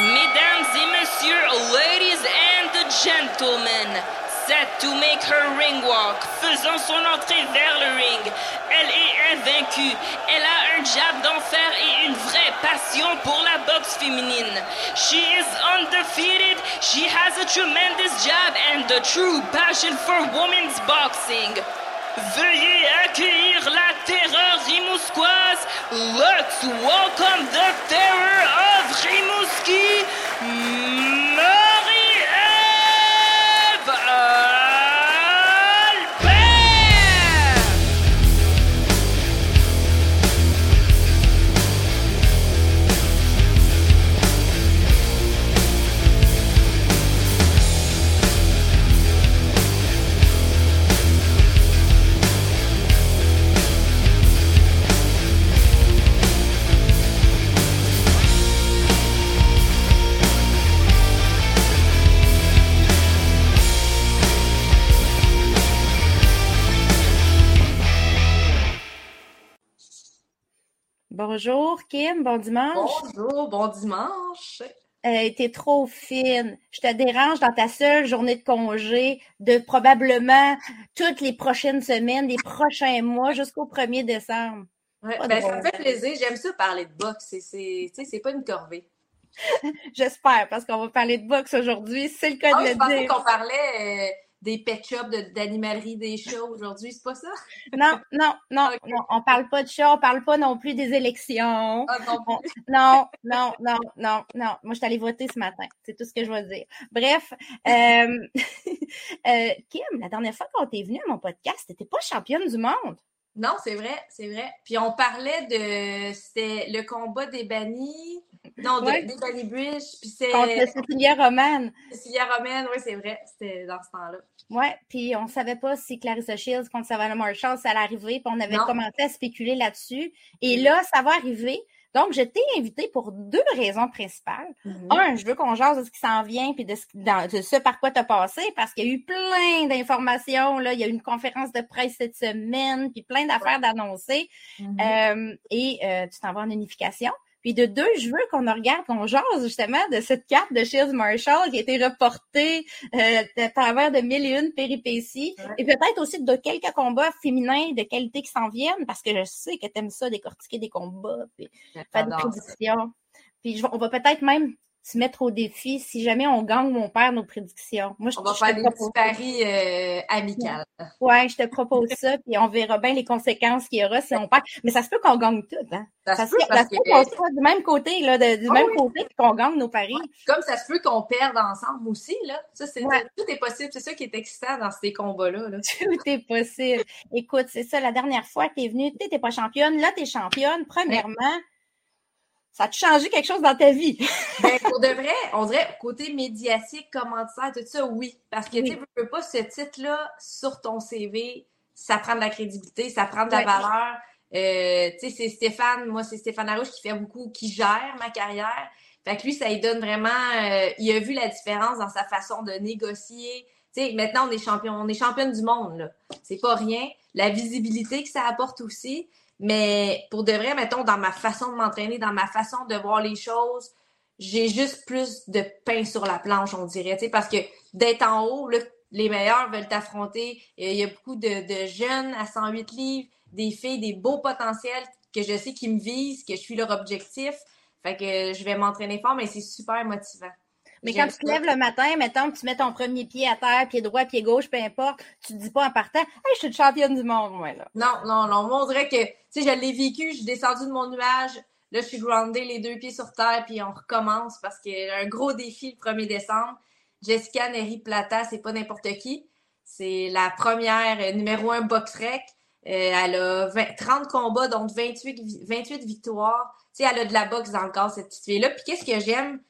Mesdames et messieurs, ladies and gentlemen, set to make her ring walk, faisant son entrée vers le ring. Elle est invaincue. Elle a un jab d'enfer et une vraie passion pour la boxe féminine. She is undefeated. She has a tremendous jab and a true passion for women's boxing. Veuillez accueillir la terreur rimousquoise. Let's welcome the terror of Rimouski, Bonjour Kim, bon dimanche. Bonjour, bon dimanche. Euh, T'es trop fine. Je te dérange dans ta seule journée de congé de probablement toutes les prochaines semaines, les prochains mois jusqu'au 1er décembre. Ouais, ben, ça me fait plaisir. J'aime ça parler de boxe. C'est- C'est tu sais, c'est pas une corvée. J'espère, parce qu'on va parler de boxe aujourd'hui. C'est le cas Ah de je le dire. qu'on parlait euh, des pet shops, de- d'animalerie, des chats aujourd'hui. C'est pas ça? Non, non, non, non. On parle pas de chat, on parle pas non plus des élections. Ah non On-. Non, non, non, non, non. Moi, je suis allée voter ce matin. C'est tout ce que je vais dire. Bref, euh, euh, Kim, la dernière fois qu'on t'est venue à mon podcast, t'étais pas championne du monde. Non, c'est vrai, c'est vrai. Puis on parlait de. C'était le combat des bannis. Non, de- Ouais. Bridge. Puis Contre c'est Cecilia Roman. Cecilia Romaine. Oui, c'est vrai. C'était dans ce temps-là. Ouais, puis on savait pas si Clarissa Shields contre Savannah Marshall, ça allait arriver, puis on avait Non. commencé à spéculer là-dessus. Et là, ça va arriver. Donc, je t'ai invitée pour deux raisons principales. Un, je veux qu'on jase de ce qui s'en vient puis de ce, dans- de ce par quoi tu as passé parce qu'il y a eu plein d'informations. Il y a eu une conférence de presse cette semaine, puis plein d'affaires d'annoncer. Mhm. Euh, et euh, tu t'en vas en unification. Puis de deux, je veux qu'on regarde, qu'on jase justement de cette carte de Shields Marshall qui a été reportée euh, à travers de mille et une péripéties. Ouais. Et peut-être aussi de quelques combats féminins de qualité qui s'en viennent parce que je sais que tu aimes ça, décortiquer des combats, puis faire des prédictions. Puis je on va peut-être même se mettre au défi si jamais on gagne ou on perd nos prédictions. Moi, je, On va je faire des petits paris euh, amicales. ouais, je te propose ça, puis on verra bien les conséquences qu'il y aura si on perd. Mais ça se peut qu'on gagne tout, hein? Ça, Ça se peut parce que qu'on soit du même côté, là, de- du Ah même oui. côté, qu'on gagne nos paris. Comme ça se peut qu'on perde ensemble aussi, là. Ça, c'est Ouais. tout est possible. C'est ça qui est excitant dans ces combats-là. là. Tout est possible. Écoute, c'est ça, la dernière fois que tu es venue, tu n'étais pas championne, là, tu es championne. Premièrement, ça a changé quelque chose dans ta vie? Ben, pour de vrai, on dirait côté médiatique, commentaire, tout ça, oui. Parce que Oui. tu sais, veux pas ce titre-là sur ton CV, ça prend de la crédibilité, ça prend de la valeur. Euh, tu sais, c'est Stéphane, moi, c'est Stéphane Larouche qui fait beaucoup, qui gère ma carrière. Fait que lui, ça lui donne vraiment, euh, il a vu la différence dans sa façon de négocier. Tu sais, maintenant, on est champion, on est championne du monde, là. C'est pas rien. La visibilité que ça apporte aussi. Mais pour de vrai, mettons, dans ma façon de m'entraîner, dans ma façon de voir les choses, j'ai juste plus de pain sur la planche, on dirait, parce que d'être en haut, les meilleurs veulent t'affronter. Il y a beaucoup de, de jeunes à 108 livres, des filles, des beaux potentiels que je sais qui me visent, que je suis leur objectif. Fait que je vais m'entraîner fort, mais c'est super motivant. Mais quand tu te lèves le matin, mettons que tu mets ton premier pied à terre, pied droit, pied gauche, peu importe, tu te dis pas en partant, hey, je suis une championne du monde, moi, là. Non, non, non. Moi, on dirait que, tu sais, je l'ai vécu, je suis descendue de mon nuage. Là, je suis groundée, les deux pieds sur terre, puis on recommence parce qu'il y a un gros défi le 1er décembre. Jessica Neri Plata, c'est pas n'importe qui. C'est la première euh, numéro un box rec. Euh, elle a 20 30 combats, donc 28, vi- 28 victoires. Tu sais, elle a de la boxe dans le corps, cette petite fille-là. Puis qu'est-ce que j'aime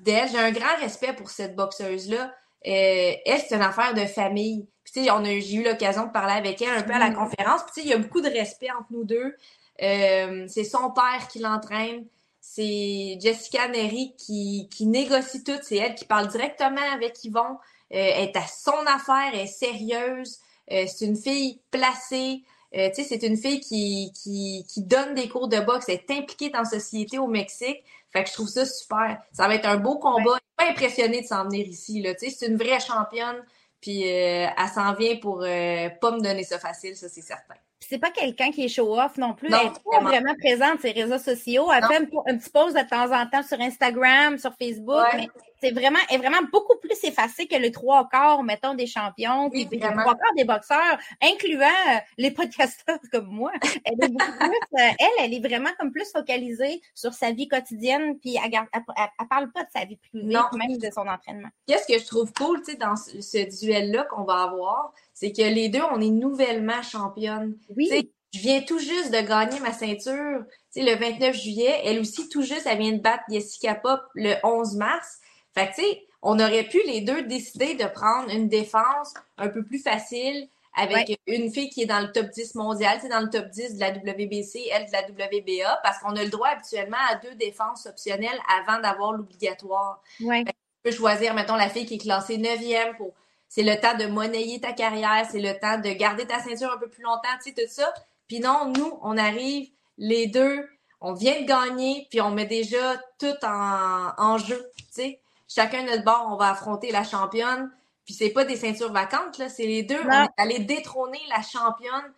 d'elle? J'ai un grand respect pour cette boxeuse-là. Euh, elle, c'est une affaire de famille. Puis on a, j'ai eu l'occasion de parler avec elle un peu à la Mm. conférence. Puis il y a beaucoup de respect entre nous deux. Euh, c'est son père qui l'entraîne. C'est Jessica Neri qui, qui négocie tout. C'est elle qui parle directement avec Yvon. Euh, elle est à son affaire, elle est sérieuse. C'est une fille placée. Euh, c'est une fille qui, qui, qui donne des cours de boxe. Elle est impliquée dans la société au Mexique. Fait que je trouve ça super. Ça va être un beau combat. Ouais. Pas impressionné de s'en venir ici, là. Tu sais, c'est une vraie championne. Puis euh, elle s'en vient pour euh, pas me donner ça facile, ça c'est certain c'est pas quelqu'un qui est show-off non plus. elle est vraiment présente sur les réseaux sociaux. Elle fait un, petit pause de temps en temps sur Instagram, sur Facebook, mais c'est vraiment, est vraiment beaucoup plus effacée que le trois quarts, mettons, des champions, puis le trois quarts des boxeurs, incluant euh, les podcasteurs comme moi. Elle est beaucoup plus, euh, elle, elle est vraiment comme plus focalisée sur sa vie quotidienne, puis elle, elle, parle pas de sa vie privée, même de son entraînement. Qu'est-ce que je trouve cool, tu sais, dans ce duel-là qu'on va avoir, c'est que les deux, on est nouvellement championnes. Oui. je viens tout juste de gagner ma ceinture le 29 juillet. Elle aussi, tout juste, elle vient de battre Jessica Pop le 11 mars. Fait que, tu sais, on aurait pu les deux décider de prendre une défense un peu plus facile avec une fille qui est dans le top 10 mondial, c'est dans le top 10 de la WBC, elle de la WBA, parce qu'on a le droit habituellement à deux défenses optionnelles avant d'avoir l'obligatoire. Ouais. Tu peux choisir, mettons, la fille qui est classée 9e pour c'est le temps de monnayer ta carrière, c'est le temps de garder ta ceinture un peu plus longtemps, tu sais, tout ça. Puis non, nous, on arrive, les deux, on vient de gagner, puis on met déjà tout en, en jeu, tu sais. Chacun notre bord, on va affronter la championne. Puis c'est pas des ceintures vacantes, là, c'est les deux. On est allé détrôner la championne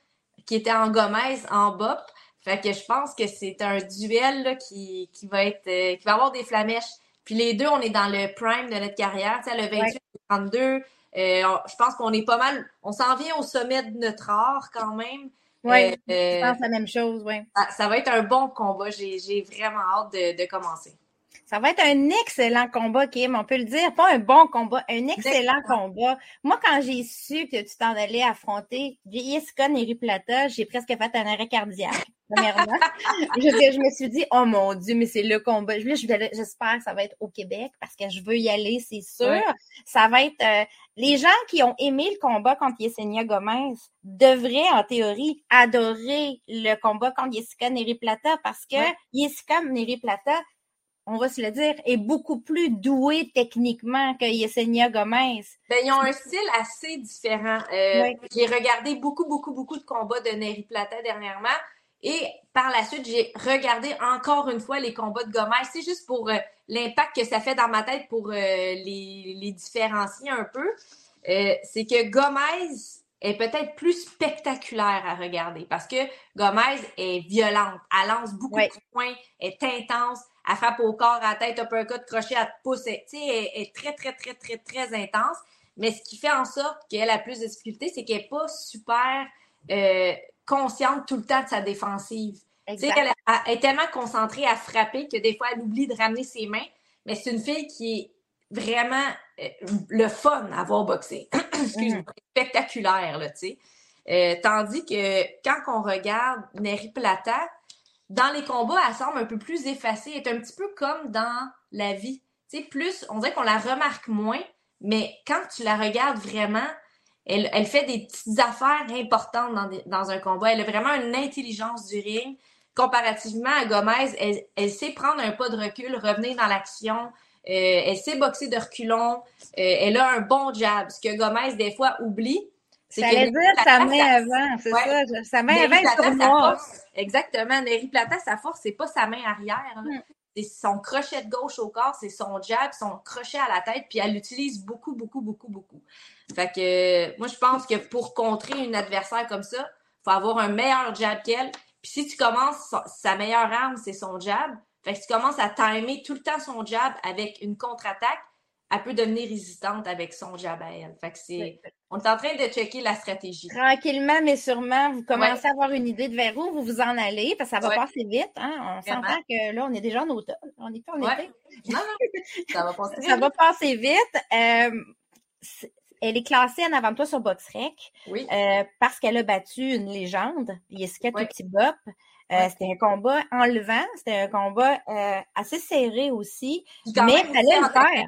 qui était en Gomez, en BOP. Fait que je pense que c'est un duel là, qui, qui va être euh, qui va avoir des flamèches. Puis les deux, on est dans le prime de notre carrière. Tu sais, le 28 32, euh, je pense qu'on est pas mal, on s'en vient au sommet de notre art quand même. Oui, euh, je pense la même chose, oui. Ça, va être un bon combat. J'ai vraiment hâte de, commencer. Ça va être un excellent combat, Kim. On peut le dire. Pas un bon combat, un excellent combat. Moi, quand j'ai su que tu t'en allais affronter Jessica Neri Plata, j'ai presque fait un arrêt cardiaque premièrement. je, je, me suis dit, oh mon Dieu, mais c'est le combat. J'espère que ça va être au Québec parce que je veux y aller, c'est sûr. Ça va être. Euh, les gens qui ont aimé le combat contre Yesenia Gomez devraient, en théorie, adorer le combat contre Jessica Neri Plata parce que Jessica Neri Plata, on va se le dire, est beaucoup plus douée techniquement que Yesenia Gomez. Ben, ils ont un style assez différent. Euh, j'ai regardé beaucoup, beaucoup, beaucoup de combats de Neri Plata dernièrement. Et par la suite, j'ai regardé encore une fois les combats de Gomez. C'est juste pour euh, l'impact que ça fait dans ma tête pour euh, les, les, différencier un peu. C'est que Gomez est peut-être plus spectaculaire à regarder parce que Gomez est violente. Elle lance beaucoup de points, est intense, elle frappe au corps, à la tête, uppercut, crochet, à pouce. Elle, elle est très, très, très, très, très intense. Mais ce qui fait en sorte qu'elle a plus de difficultés, c'est qu'elle n'est pas super consciente tout le temps de sa défensive. Elle, est tellement concentrée à frapper que des fois, elle oublie de ramener ses mains. Mais c'est une fille qui est vraiment euh, le fun à voir boxer. Excuse-moi, mm. spectaculaire, là, tu sais. Euh, tandis que quand on regarde Neri Plata, dans les combats, elle semble un peu plus effacée. Elle est un petit peu comme dans la vie. Tu plus, on dirait qu'on la remarque moins, mais quand tu la regardes vraiment, elle, fait des petites affaires importantes dans, un combat. Elle a vraiment une intelligence du ring. Comparativement à Gomez, elle, sait prendre un pas de recul, revenir dans l'action. Euh, elle sait boxer de reculons. Euh, elle a un bon jab. Ce que Gomez, des fois, oublie, c'est que. dire sa main avant, c'est ça. Sa main avant sur moi. Exactement. Neri Plata, sa force, c'est pas sa main arrière. Hmm c'est son crochet de gauche au corps, c'est son jab, son crochet à la tête, puis elle l'utilise beaucoup, beaucoup, beaucoup, beaucoup. Fait que moi, je pense que pour contrer une adversaire comme ça, faut avoir un meilleur jab qu'elle. Puis si tu commences, sa meilleure arme, c'est son jab. Fait que tu commences à timer tout le temps son jab avec une contre-attaque, elle peut devenir résistante avec son jab à elle. Fait que c'est. On est en train de checker la stratégie. Tranquillement, mais sûrement, vous commencez à avoir une idée de vers où vous vous en allez, parce que ça va passer vite. Hein? On s'entend que là, on est déjà en automne. On n'est pas en été. Non, non. Ça va passer vite. ça va passer vite. Euh, elle est classée en avant de toi sur BoxRec oui. Euh, parce qu'elle a battu une légende, Jessica oui. Bop. Euh, c'était un combat enlevant, c'était un combat euh, assez serré aussi, mais il fallait le faire.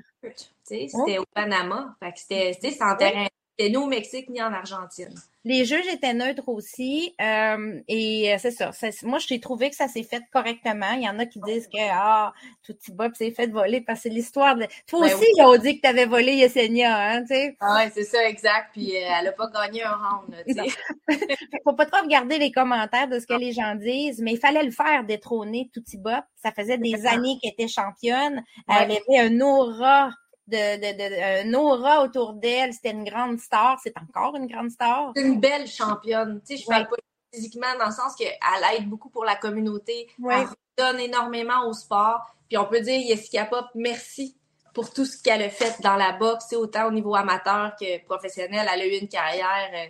C'était au Panama, fait que c'était en terrain. C'était ni au Mexique ni en Argentine. Les juges étaient neutres aussi. Euh, et c'est ça, Moi, j'ai trouvé que ça s'est fait correctement. Il y en a qui disent que ah, tout petit Bob s'est fait voler parce que c'est l'histoire de. Toi ben aussi, ils ont dit que tu avais volé Yesenia, hein, tu sais. Ah ouais, c'est ça, exact. Puis euh, elle n'a pas gagné un round, tu sais. Faut pas trop regarder les commentaires de ce que les gens disent, mais il fallait le faire détrôner tout petit Bob. Ça faisait des années qu'elle était championne. Elle avait un aura de, de, de, aura autour d'elle. C'était une grande star. C'est encore une grande star. C'est une belle championne. Tu sais, je parle pas physiquement dans le sens qu'elle aide beaucoup pour la communauté. Elle donne énormément au sport. Puis on peut dire, Jessica Pop, merci pour tout ce qu'elle a fait dans la boxe, autant au niveau amateur que professionnel. Elle a eu une carrière euh,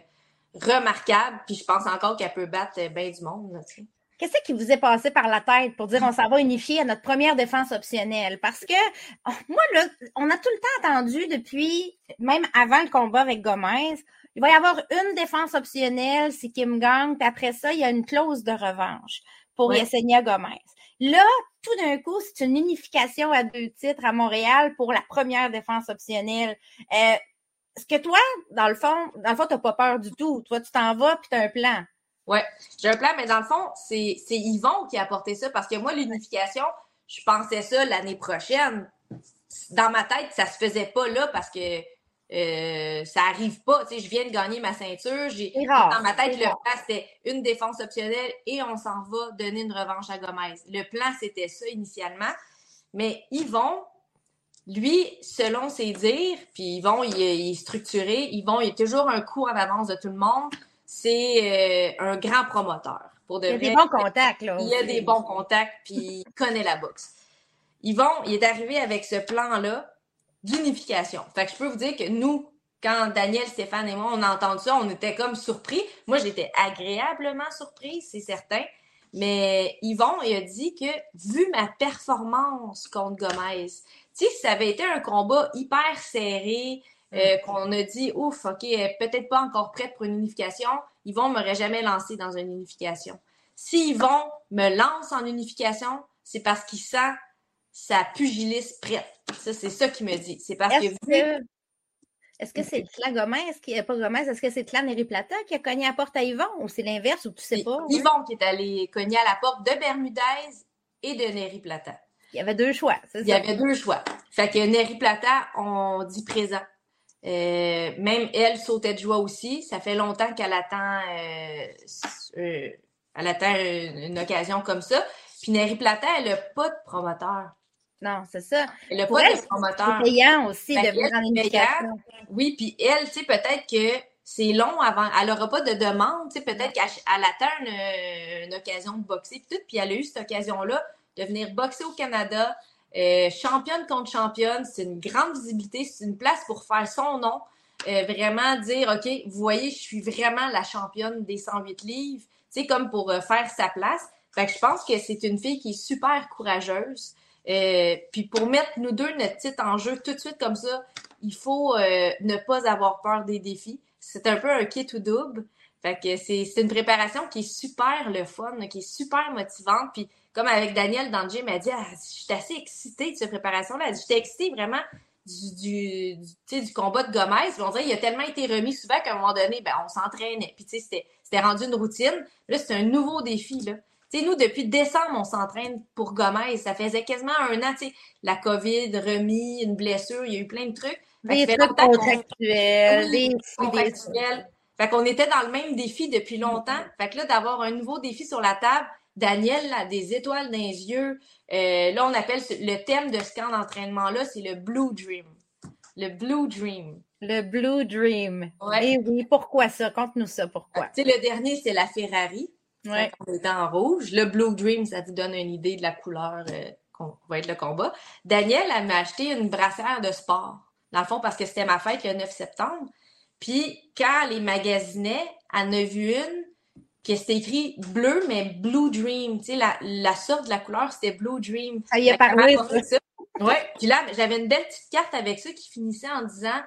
remarquable. Puis je pense encore qu'elle peut battre euh, bien du monde. Qu'est-ce qui vous est passé par la tête pour dire on s'en va unifier à notre première défense optionnelle? Parce que moi, là, on a tout le temps entendu depuis, même avant le combat avec Gomez, il va y avoir une défense optionnelle, c'est Kim Gang, puis après ça, il y a une clause de revanche pour Yesenia Gomez. Là, tout d'un coup, c'est une unification à deux titres à Montréal pour la première défense optionnelle. Euh, Est-ce que toi, dans le fond, dans le fond, t'as pas peur du tout? Toi, tu t'en vas puis tu as un plan. Ouais, j'ai un plan, mais dans le fond, c'est Yvon qui a apporté ça parce que moi, l'unification, je pensais ça l'année prochaine. Dans ma tête, ça se faisait pas là parce que euh, ça arrive pas. Tu sais, je viens de gagner ma ceinture. J'ai dans ma tête, le plan, c'était une défense optionnelle et on s'en va donner une revanche à Gomez. Le plan, c'était ça initialement. Mais Yvon, lui, selon ses dires, puis Yvon, il, il est structuré. Yvon, il est toujours un coup en avance de tout le monde c'est euh, un grand promoteur. Pour il y a des bons contacts, là. Il y a des bons contacts, puis il connaît la boxe. Yvon, il est arrivé avec ce plan-là d'unification. Fait que je peux vous dire que nous, quand Daniel, Stéphane et moi, on a entendu ça, on était comme surpris. Moi, j'étais agréablement surprise, c'est certain. Mais Yvon, il a dit que, vu ma performance contre Gomez, tu sais, ça avait été un combat hyper serré, euh, qu'on a dit ouf, ok, peut-être pas encore prête pour une unification, Yvon m'aurait jamais lancé dans une unification. Si Yvon me lance en unification, c'est parce qu'il sent sa pugiliste prête. Ça, c'est ça qu'il me dit. C'est parce que, Est-ce que c'est le clan Gomez, qui est pas Gomez, est-ce que c'est Neri Plata qui a cogné à la porte à Yvon ou c'est l'inverse ou tu sais pas? Yvon qui est allé cogner à la porte de Bermudez et de Neri Plata. Il y avait deux choix, c'est ça? Il y avait deux choix. Fait que Neri Plata, on dit présent. Euh, même elle sautait de joie aussi. Ça fait longtemps qu'elle attend, euh, euh, elle attend une, occasion comme ça. Puis Neri Plata, elle n'a pas de promoteur. Non, c'est ça. Elle n'a pas de promoteur. C'est payant aussi de venir en. Oui, puis elle, tu sais, peut-être que c'est long avant. Elle n'aura pas de demande, tu sais, peut-être qu'elle attend une, une, occasion de boxer, puis tout. Puis elle a eu cette occasion-là de venir boxer au Canada, euh, championne contre championne, c'est une grande visibilité, c'est une place pour faire son nom. Euh, vraiment dire, OK, vous voyez, je suis vraiment la championne des 108 livres, tu sais, comme pour euh, faire sa place. Fait que je pense que c'est une fille qui est super courageuse. puis pour mettre nous deux notre titre en jeu tout de suite comme ça, il faut ne pas avoir peur des défis. C'est un peu un kit ou double. Fait que c'est une préparation qui est super le fun, qui est super motivante. Puis comme avec Daniel dans le gym, elle dit ah, Je suis assez excitée de cette préparation-là. J'étais excitée vraiment du, du, du combat de Gomez. Puis on dirait il a tellement été remis souvent qu'à un moment donné, ben, on s'entraînait. Puis c'était rendu une routine. Là, c'est un nouveau défi. Là. sais, nous, depuis décembre, on s'entraîne pour Gomez. Ça faisait quasiment un an, sais, la COVID, remis, une blessure, il y a eu plein de trucs. Des trucs contractuels, des, Fait qu'on était dans le même défi depuis longtemps. Fait que là, d'avoir un nouveau défi sur la table, Daniel a des étoiles dans les yeux. Euh, là, on appelle le thème de ce camp d'entraînement-là, c'est le Blue Dream. Le Blue Dream. Le Blue Dream. Et eh oui, pourquoi ça? Conte-nous ça, pourquoi? Ah, tu sais, le dernier, c'est la Ferrari. Ouais. On est en rouge. Le Blue Dream, ça vous donne une idée de la couleur euh, qu'on va être le combat. Daniel, elle m'a acheté une brassière de sport. Dans le fond, parce que c'était ma fête le 9 septembre. Puis, quand elle les magasinait, elle en a vu une que c'était écrit bleu, mais Blue Dream. Tu sais, la, la sorte de la couleur, c'était Blue Dream. Ça y a parlé, ça. Ouais. Puis là, j'avais une belle petite carte avec ça qui finissait en disant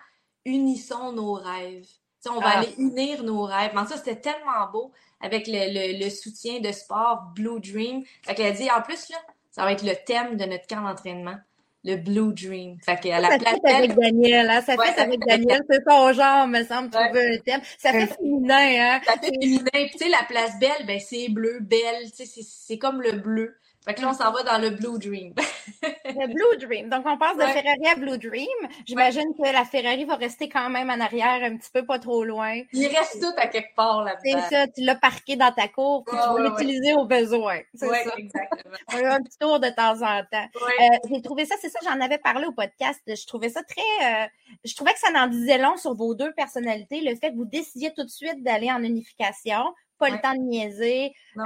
Unissons nos rêves. Tu sais, on va ah. aller unir nos rêves. Mais ça, c'était tellement beau avec le, le, le, soutien de sport Blue Dream. Fait qu'elle a dit, en plus, là, ça va être le thème de notre camp d'entraînement. Le Blue Dream. Fait que à Ça la fait place avec Daniel, hein? Ça Ouais, fait ça avec fait Daniel, c'est son genre, me semble, Ouais. trouver un thème. Ça fait féminin, hein? Ça fait féminin. Puis, tu sais, la place belle, ben, c'est bleu, belle. Tu sais, c'est- c'est comme le bleu. Fait que là, on s'en va dans le Blue Dream. Le Blue Dream. Donc, on passe de Ouais. Ferrari à Blue Dream. J'imagine que la Ferrari va rester quand même en arrière, un petit peu pas trop loin. Il reste tout à quelque part C'est là-dedans. ça, tu l'as parqué dans ta cour, puis tu vas ouais, l'utiliser au besoin. C'est ça. exactement. On a un petit tour de temps en temps. Euh, j'ai trouvé ça, c'est ça, j'en avais parlé au podcast. Je trouvais ça très. euh, je trouvais que ça en disait long sur vos deux personnalités, le fait que vous décidiez tout de suite d'aller en unification, pas le temps de niaiser, euh,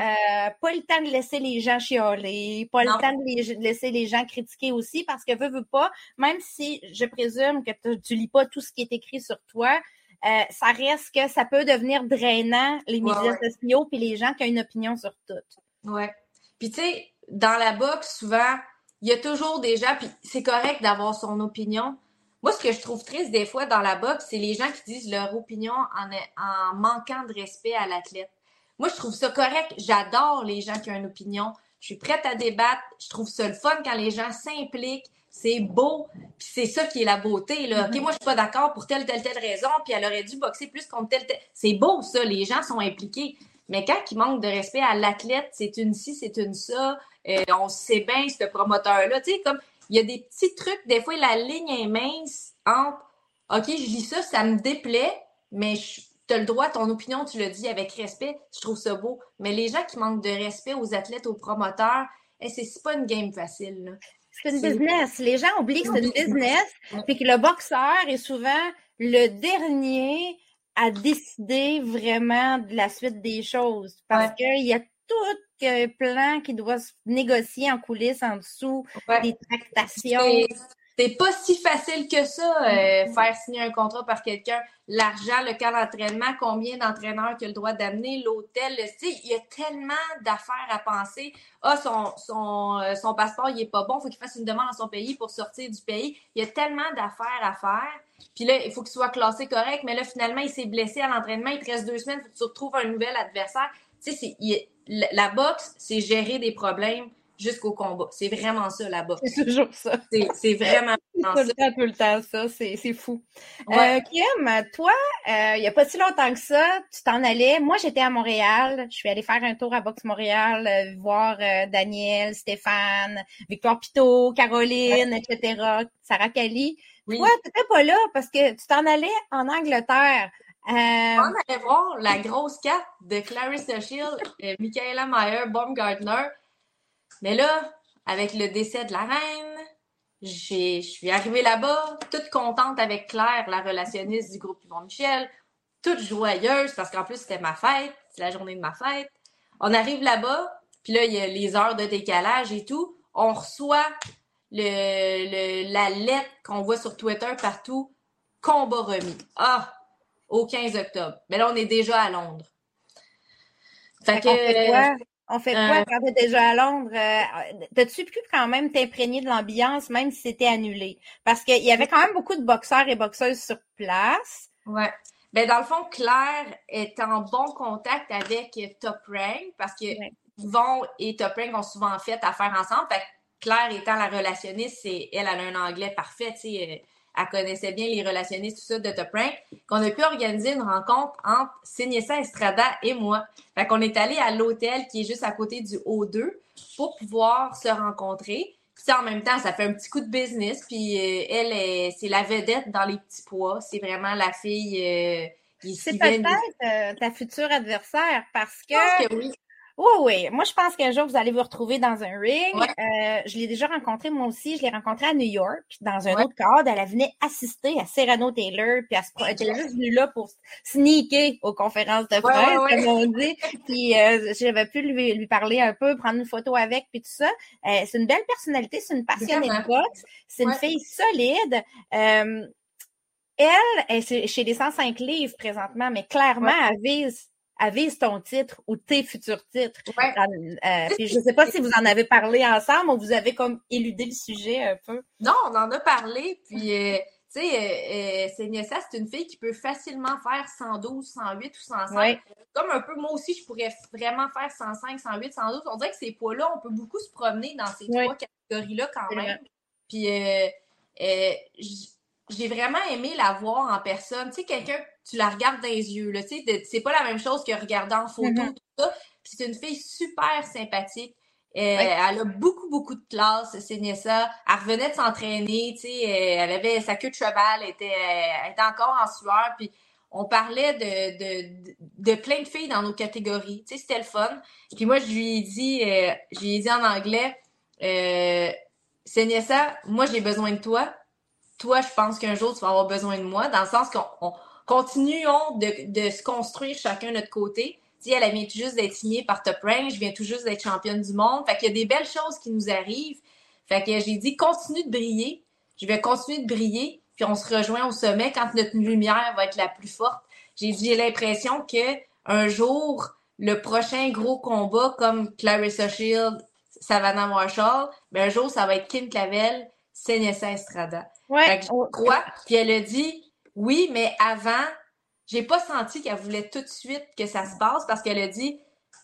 pas le temps de laisser les gens chialer, pas Non. le temps de, les- de laisser les gens critiquer aussi, parce que veux, veux pas, même si je présume que tu- tu lis pas tout ce qui est écrit sur toi, euh, ça reste que ça peut devenir drainant, les Ouais, médias ouais. sociaux, puis les gens qui ont une opinion sur tout. Ouais. Puis tu sais, dans la boxe, souvent, il y a toujours des gens, puis c'est correct d'avoir son opinion. Moi, ce que je trouve triste des fois dans la boxe, c'est les gens qui disent leur opinion en, en manquant de respect à l'athlète. Moi, je trouve ça correct. J'adore les gens qui ont une opinion. Je suis prête à débattre. Je trouve ça le fun quand les gens s'impliquent. C'est beau. Puis c'est ça qui est la beauté. Là. OK, moi, je suis pas d'accord pour telle, telle, telle raison. Puis elle aurait dû boxer plus contre telle, telle. C'est beau, ça. Les gens sont impliqués. Mais quand il manque de respect à l'athlète, c'est une ci, c'est une ça. Euh, on sait bien, ce promoteur-là. Tu sais, comme il y a des petits trucs. Des fois, la ligne est mince entre OK, je lis ça, ça me déplaît, mais tu as le droit, ton opinion, tu le dis avec respect. Je trouve ça beau. Mais les gens qui manquent de respect aux athlètes, aux promoteurs, eh, c'est pas une game facile. là. C'est une business. Les gens oublient que c'est une business. puis que le boxeur est souvent le dernier à décider vraiment de la suite des choses. Parce Ouais. qu'il y a tout un plan qui doit se négocier en coulisses, en dessous, Ouais. des tractations. C'est- pas si facile que ça, euh, faire signer un contrat par quelqu'un. L'argent, le camp d'entraînement, combien d'entraîneurs tu as le droit d'amener, l'hôtel, le- il y a tellement d'affaires à penser. Ah, son, son, euh, son passeport, il est pas bon, il faut qu'il fasse une demande à son pays pour sortir du pays. Il y a tellement d'affaires à faire. Puis là, il faut qu'il soit classé correct, mais là, finalement, il s'est blessé à l'entraînement, il te reste deux semaines, faut que tu retrouves un nouvel adversaire. Tu sais, il- la boxe, c'est gérer des problèmes jusqu'au combat. C'est vraiment ça, la boxe. C'est toujours ça. C'est c'est vraiment Tout vraiment le ça. temps, tout le temps, ça. C'est fou. Ouais. Euh, Kim, toi, euh, il n'y a pas si longtemps que ça, tu t'en allais. Moi, j'étais à Montréal. Je suis allée faire un tour à Boxe Montréal, euh, voir Daniel, Stéphane, Victoire Pitot, Caroline, etc., Sarah Kali. Oui. Toi, tu n'étais pas là parce que tu t'en allais en Angleterre. Euh, On allait voir la grosse carte de Clarissa Shield, Michaela Meyer, Baumgartner. Mais là, avec le décès de la reine, je suis arrivée là-bas, toute contente avec Claire, la relationniste du groupe Yvon Michel, toute joyeuse parce qu'en plus c'était ma fête, c'est la journée de ma fête. On arrive là-bas, puis là, il y a les heures de décalage et tout. On reçoit le, le- la lettre qu'on voit sur Twitter partout, combat remis. Ah! Au 15 octobre. Mais là, on est déjà à Londres. Fait que, fait? On fait quoi euh, quand t'es déjà à Londres? Euh, T'as-tu pu quand même t'imprégner de l'ambiance, même si c'était annulé? Parce qu'il y avait quand même beaucoup de boxeurs et boxeuses sur place. Ouais. Ben, dans le fond, Claire est en bon contact avec Top Rank parce que Ouais. Yvon et Top Rank ont souvent fait affaire ensemble. Fait que Claire étant la relationniste, c'est elle, elle a un anglais parfait, tu sais. Elle connaissait bien les relationnistes, tout ça, de Top Rank. Qu'on a pu organiser une rencontre entre Signessa Estrada et moi. Fait qu'on est allé à l'hôtel qui est juste à côté du O2 pour pouvoir se rencontrer. Puis en même temps, ça fait un petit coup de business. Puis euh, elle, est- c'est la vedette dans les petits pois. C'est vraiment la fille euh, qui C'est peut-être euh, ta future adversaire parce que, que oui. Oui, oui, moi je pense qu'un jour vous allez vous retrouver dans un ring. Ouais. Euh, je l'ai déjà rencontré moi aussi, je l'ai rencontré à New York, dans un Ouais. autre cadre, elle venait assister à Cyrano Taylor, puis elle, se elle était juste venue là pour sneaker aux conférences de presse, ouais, comme on dit. Puis euh, j'avais pu lui, lui parler un peu, prendre une photo avec, puis tout ça. Euh, c'est une belle personnalité, c'est une passionnée de boxe, c'est une fille solide. Euh, elle est chez- chez les 105 livres présentement, mais clairement, elle, vise, elle vise ton titre ou tes futurs titres. Ouais. Euh, puis je ne sais pas si vous en avez parlé ensemble ou vous avez comme éludé le sujet un peu. Non, on en a parlé. Puis, euh, tu sais, euh, euh, c'est une fille qui peut facilement faire 112, 108 ou 105. Ouais. Comme un peu, moi aussi, je pourrais vraiment faire 105, 108, 112. On dirait que ces poids-là, on peut beaucoup se promener dans ces Ouais. trois catégories-là quand même. Puis euh, euh, j'ai vraiment aimé la voir en personne. Tu sais, quelqu'un, tu la regardes dans les yeux, là, tu sais, c'est pas la même chose que regarder en photo, mm-hmm. tout ça. Puis c'est une fille super sympathique. Euh, elle a beaucoup, beaucoup de classe, c'est Nessa. Elle revenait de s'entraîner, tu sais, elle avait sa queue de cheval, elle était, elle était encore en sueur, puis on parlait de, de, de, plein de filles dans nos catégories. Tu sais, c'était le fun. Puis moi, je lui ai dit, euh, je lui ai dit en anglais, euh, moi, j'ai besoin de toi toi, je pense qu'un jour, tu vas avoir besoin de moi, dans le sens qu'on continuons de, de, se construire chacun de notre côté. Si elle, vient tout juste d'être signée par Top Range, je viens tout juste d'être championne du monde. Fait qu'il y a des belles choses qui nous arrivent. Fait que j'ai dit, continue de briller. Je vais continuer de briller, puis on se rejoint au sommet quand notre lumière va être la plus forte. J'ai dit, j'ai l'impression que un jour, le prochain gros combat comme Clarissa Shield, Savannah Marshall, ben un jour, ça va être Kim Clavel, Senessa Estrada. Ouais. crois. Puis elle a dit oui, mais avant, j'ai pas senti qu'elle voulait tout de suite que ça se passe parce qu'elle a dit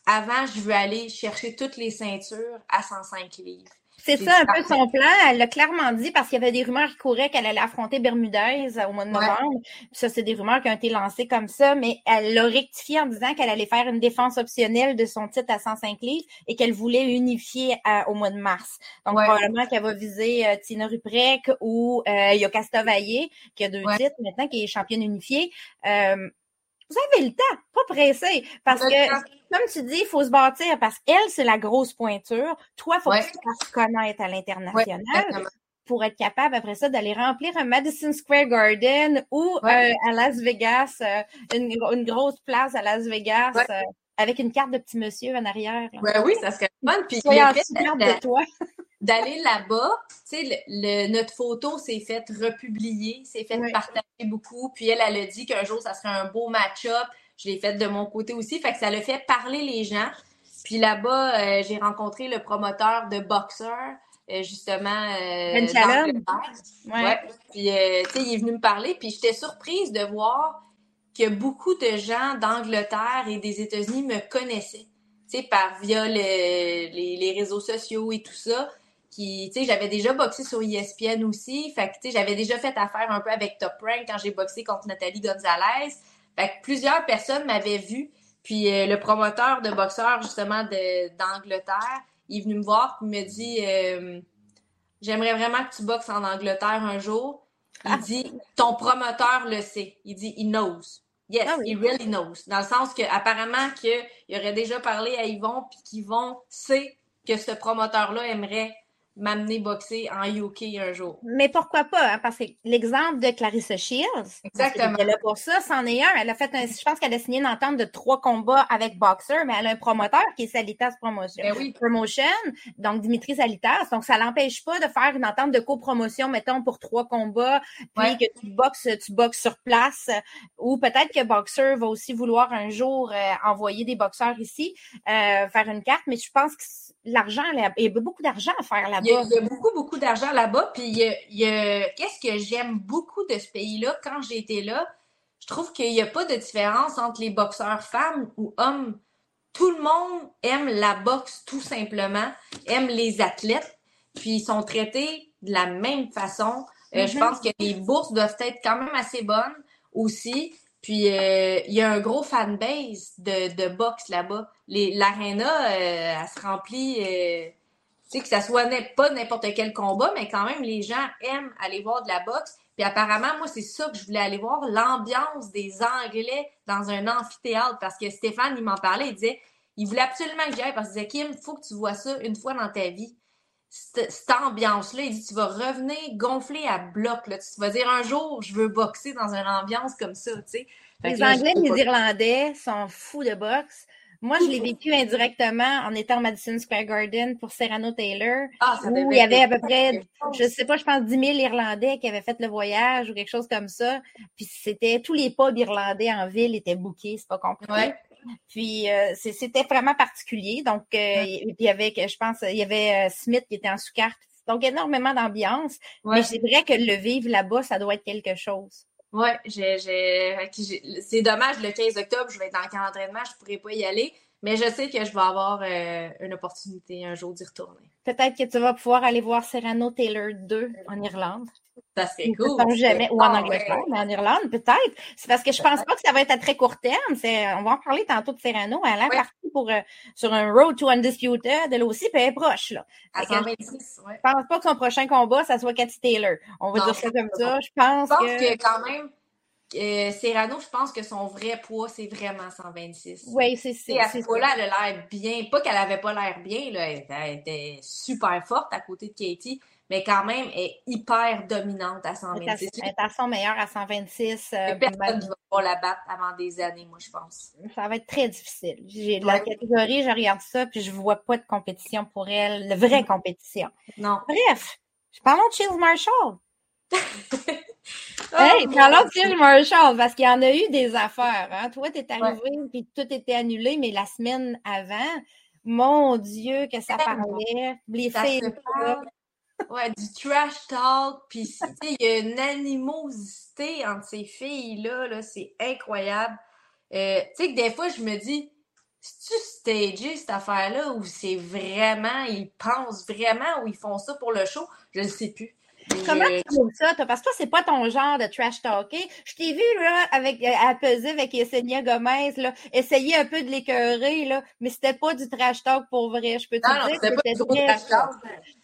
avant, je veux aller chercher toutes les ceintures à 105 livres. C'est ça un peu son plan. Elle l'a clairement dit parce qu'il y avait des rumeurs qui couraient qu'elle allait affronter Bermudez au mois de novembre. Ça, c'est des rumeurs qui ont été lancées comme ça, mais elle l'a rectifié en disant qu'elle allait faire une défense optionnelle de son titre à 105 livres et qu'elle voulait unifier au mois de mars. Donc, probablement qu'elle va viser euh, Tina Ruprek ou euh, Yokasta Vaillé, qui a deux titres maintenant, qui est championne unifiée. Euh, vous avez le temps, pas pressé. Parce que, comme tu dis, il faut se bâtir parce qu'elle, c'est la grosse pointure. Toi, il faut que tu fasses connaître à l'international. pour être capable après ça d'aller remplir un Madison Square Garden ou euh, à Las Vegas, euh, une, grosse place à Las Vegas euh, avec une carte de petit monsieur en arrière. oui, ça serait fun. Puis de toi d'aller là-bas, tu sais, le, notre photo s'est faite republier, s'est faite partager beaucoup. Puis elle, elle a dit qu'un jour, ça serait un beau match-up. Je l'ai fait de mon côté aussi. Fait que ça l'a fait parler les gens. Puis là-bas, euh, j'ai rencontré le promoteur de boxeur, euh, justement. Euh, ben ouais. ouais. Puis, tu sais, il est venu me parler. Puis j'étais surprise de voir que beaucoup de gens d'Angleterre et des États-Unis me connaissaient. Tu sais, par via les, les réseaux sociaux et tout ça qui, tu sais, j'avais déjà boxé sur ESPN aussi. Fait que, tu sais, j'avais déjà fait affaire un peu avec Top Rank quand j'ai boxé contre Nathalie Gonzalez. Plusieurs personnes m'avaient vu. Puis euh, le promoteur de boxeur, justement, d'Angleterre, il est venu me voir et me dit euh, J'aimerais vraiment que tu boxes en Angleterre un jour. Il ah. dit Ton promoteur le sait. Il dit He knows. Yes, ah he really knows. Dans le sens que apparemment qu'il aurait déjà parlé à Yvon puis qu'Yvon sait que ce promoteur-là aimerait m'amener boxer en UK un jour. Mais pourquoi pas? Hein? Parce que l'exemple de Clarissa Shields, Exactement. elle a pour ça, c'en est un. Elle a fait je pense qu'elle a signé une entente de trois combats avec Boxer, mais elle a un promoteur qui est Salitas Promotion. Ben oui. Promotion, donc Dimitri Salitas. Donc, ça l'empêche pas de faire une entente de copromotion, mettons, pour trois combats, puis que tu boxes, tu boxes sur place. Ou peut-être que Boxer va aussi vouloir un jour euh, envoyer des boxeurs ici, euh, faire une carte, mais je pense que l'argent, il y a beaucoup d'argent à faire là-bas. Il, y a beaucoup, beaucoup d'argent là-bas. Puis, il y a, qu'est-ce que j'aime beaucoup de ce pays-là quand j'ai été là? Je trouve qu'il n'y a pas de différence entre les boxeurs femmes ou hommes. Tout le monde aime la boxe tout simplement, aime les athlètes, puis ils sont traités de la même façon. Euh, je mm-hmm. pense que les bourses doivent être quand même assez bonnes aussi. Puis euh, il y a un gros fanbase de, de boxe là-bas. L'aréna, euh, elle se remplit, euh, sais, que ça soit pas n'importe quel combat, mais quand même, les gens aiment aller voir de la boxe. Puis apparemment, moi, c'est ça que je voulais aller voir, l'ambiance des Anglais dans un amphithéâtre. Parce que Stéphane, il m'en parlait, il disait, il voulait absolument que j'aille parce qu'il disait, Kim, il faut que tu vois ça une fois dans ta vie. Cette, cette ambiance-là, il dit, tu vas revenir gonfler à bloc. Là. Tu vas dire un jour, je veux boxer dans une ambiance comme ça, tu sais. Les Anglais et les Irlandais sont fous de boxe. Moi, je l'ai vécu indirectement en étant au Madison Square Garden pour Serrano Taylor. Ah, où il y avait à peu près, je sais pas, je pense 10 000 Irlandais qui avaient fait le voyage ou quelque chose comme ça. Puis c'était, tous les pubs irlandais en ville étaient bookés, c'est pas compliqué. Puis euh, c'était vraiment particulier. Donc, euh, il y avait, je pense, il y avait euh, Smith qui était en sous-carte. Donc, énormément d'ambiance. Mais c'est vrai que le vivre là-bas, ça doit être quelque chose. Oui, j'ai, c'est dommage, le 15 octobre, je vais être en camp d'entraînement, je pourrais pas y aller. Mais je sais que je vais avoir euh, une opportunité un jour d'y retourner. Peut-être que tu vas pouvoir aller voir Serrano Taylor 2 en Irlande. Ça serait cool. Jamais, ou en Angleterre, mais en Irlande, peut-être. C'est parce que je pense pas que ça va être à très court terme. On va en parler tantôt de Serrano. Elle est partie pour, euh, sur un Road to Undisputed, elle aussi, puis elle est proche. Là. À 126, ouais. Je pense pas que son prochain combat, ça soit Cathy Taylor. On va dire ça comme ça. Je pense, je pense que... que quand même, euh, Serrano, je pense que son vrai poids, c'est vraiment 126. Oui, c'est ça. À ce poids-là, elle a l'air bien. Pas qu'elle avait pas l'air bien, là, elle, était super forte à côté de Katie, mais quand même, elle est hyper dominante à 126. Elle est à, son meilleur à 126. Euh, personne ne va pas la battre avant des années, moi, je pense. Ça va être très difficile. J'ai la catégorie, je regarde ça, puis je vois pas de compétition pour elle, de vraie compétition. Non. Bref, parlons de Chills Marshall. Hey, parlons de Phil Marshall, parce qu'il y en a eu des affaires. Hein? Toi, t'es arrivé, puis tout était annulé, mais la semaine avant, mon Dieu, que ça parlait. Les ça filles. Ouais, du trash talk, puis il y a une animosité entre ces filles-là, -là, c'est incroyable. Euh, tu sais que des fois, je me dis, c'est-tu stagé cette affaire-là, ou c'est vraiment, ils pensent vraiment, ou ils font ça pour le show? Je ne sais plus. Comment tu trouves ça, toi? Parce que toi, c'est pas ton genre de trash talker. Je t'ai vu, là, avec, à peser avec Yesenia Gomez, là, essayer un peu de l'écœurer, là, mais c'était pas du trash talk pour vrai. Je peux te non, dire c'était pas du trash talk.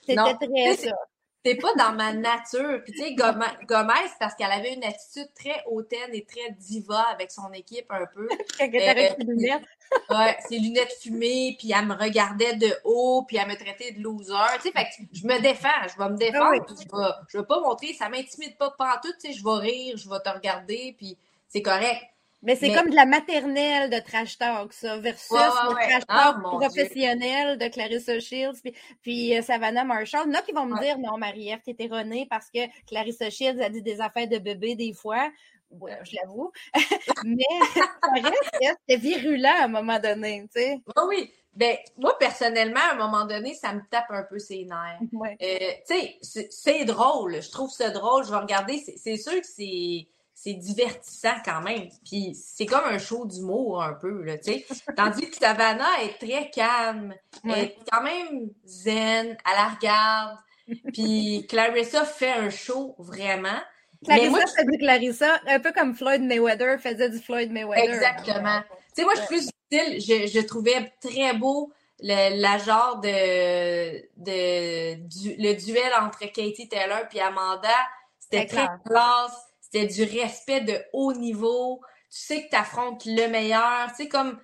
C'était très ça. C'est pas dans ma nature. Puis tu sais, Gomez, parce qu'elle avait une attitude très hautaine et très diva avec son équipe un peu. Quand elle euh, ses lunettes. ouais, ses lunettes fumées, puis elle me regardait de haut, puis elle me traitait de loser. Tu sais, fait que je me défends, je vais me défendre, puis je vais, je vais pas montrer, ça m'intimide pas tout, tu sais, je vais rire, je vais te regarder, puis c'est correct. Mais c'est comme de la maternelle de trash talk, ça, versus le trash ah, talk professionnel de Clarissa Shields puis, puis euh, Savannah Marshall. Il y en a qui vont me dire, non, Marie-Ève, t'es erronée parce que Clarissa Shields a dit des affaires de bébé des fois. Ouais, je l'avoue. Mais ça reste c'était virulent à un moment donné, tu sais. Oh oui. Ben, moi, personnellement, à un moment donné, ça me tape un peu ses nerfs. Euh, tu sais, c'est drôle. Je trouve ça drôle. Je vais regarder. C'est sûr que c'est c'est divertissant quand même. Puis c'est comme un show d'humour un peu, là, tu sais. Tandis que Savannah est très calme, elle est quand même zen, elle la regarde. Puis Clarissa fait un show vraiment. Clarissa moi, fait du Clarissa, un peu comme Floyd Mayweather faisait du Floyd Mayweather. Exactement. Tu sais, moi, je suis plus style, je, je trouvais très beau le, la genre de, de du, le duel entre Katie Taylor et Amanda. C'était très classe c'était du respect de haut niveau. Tu sais que tu affrontes le meilleur. Tu sais, comme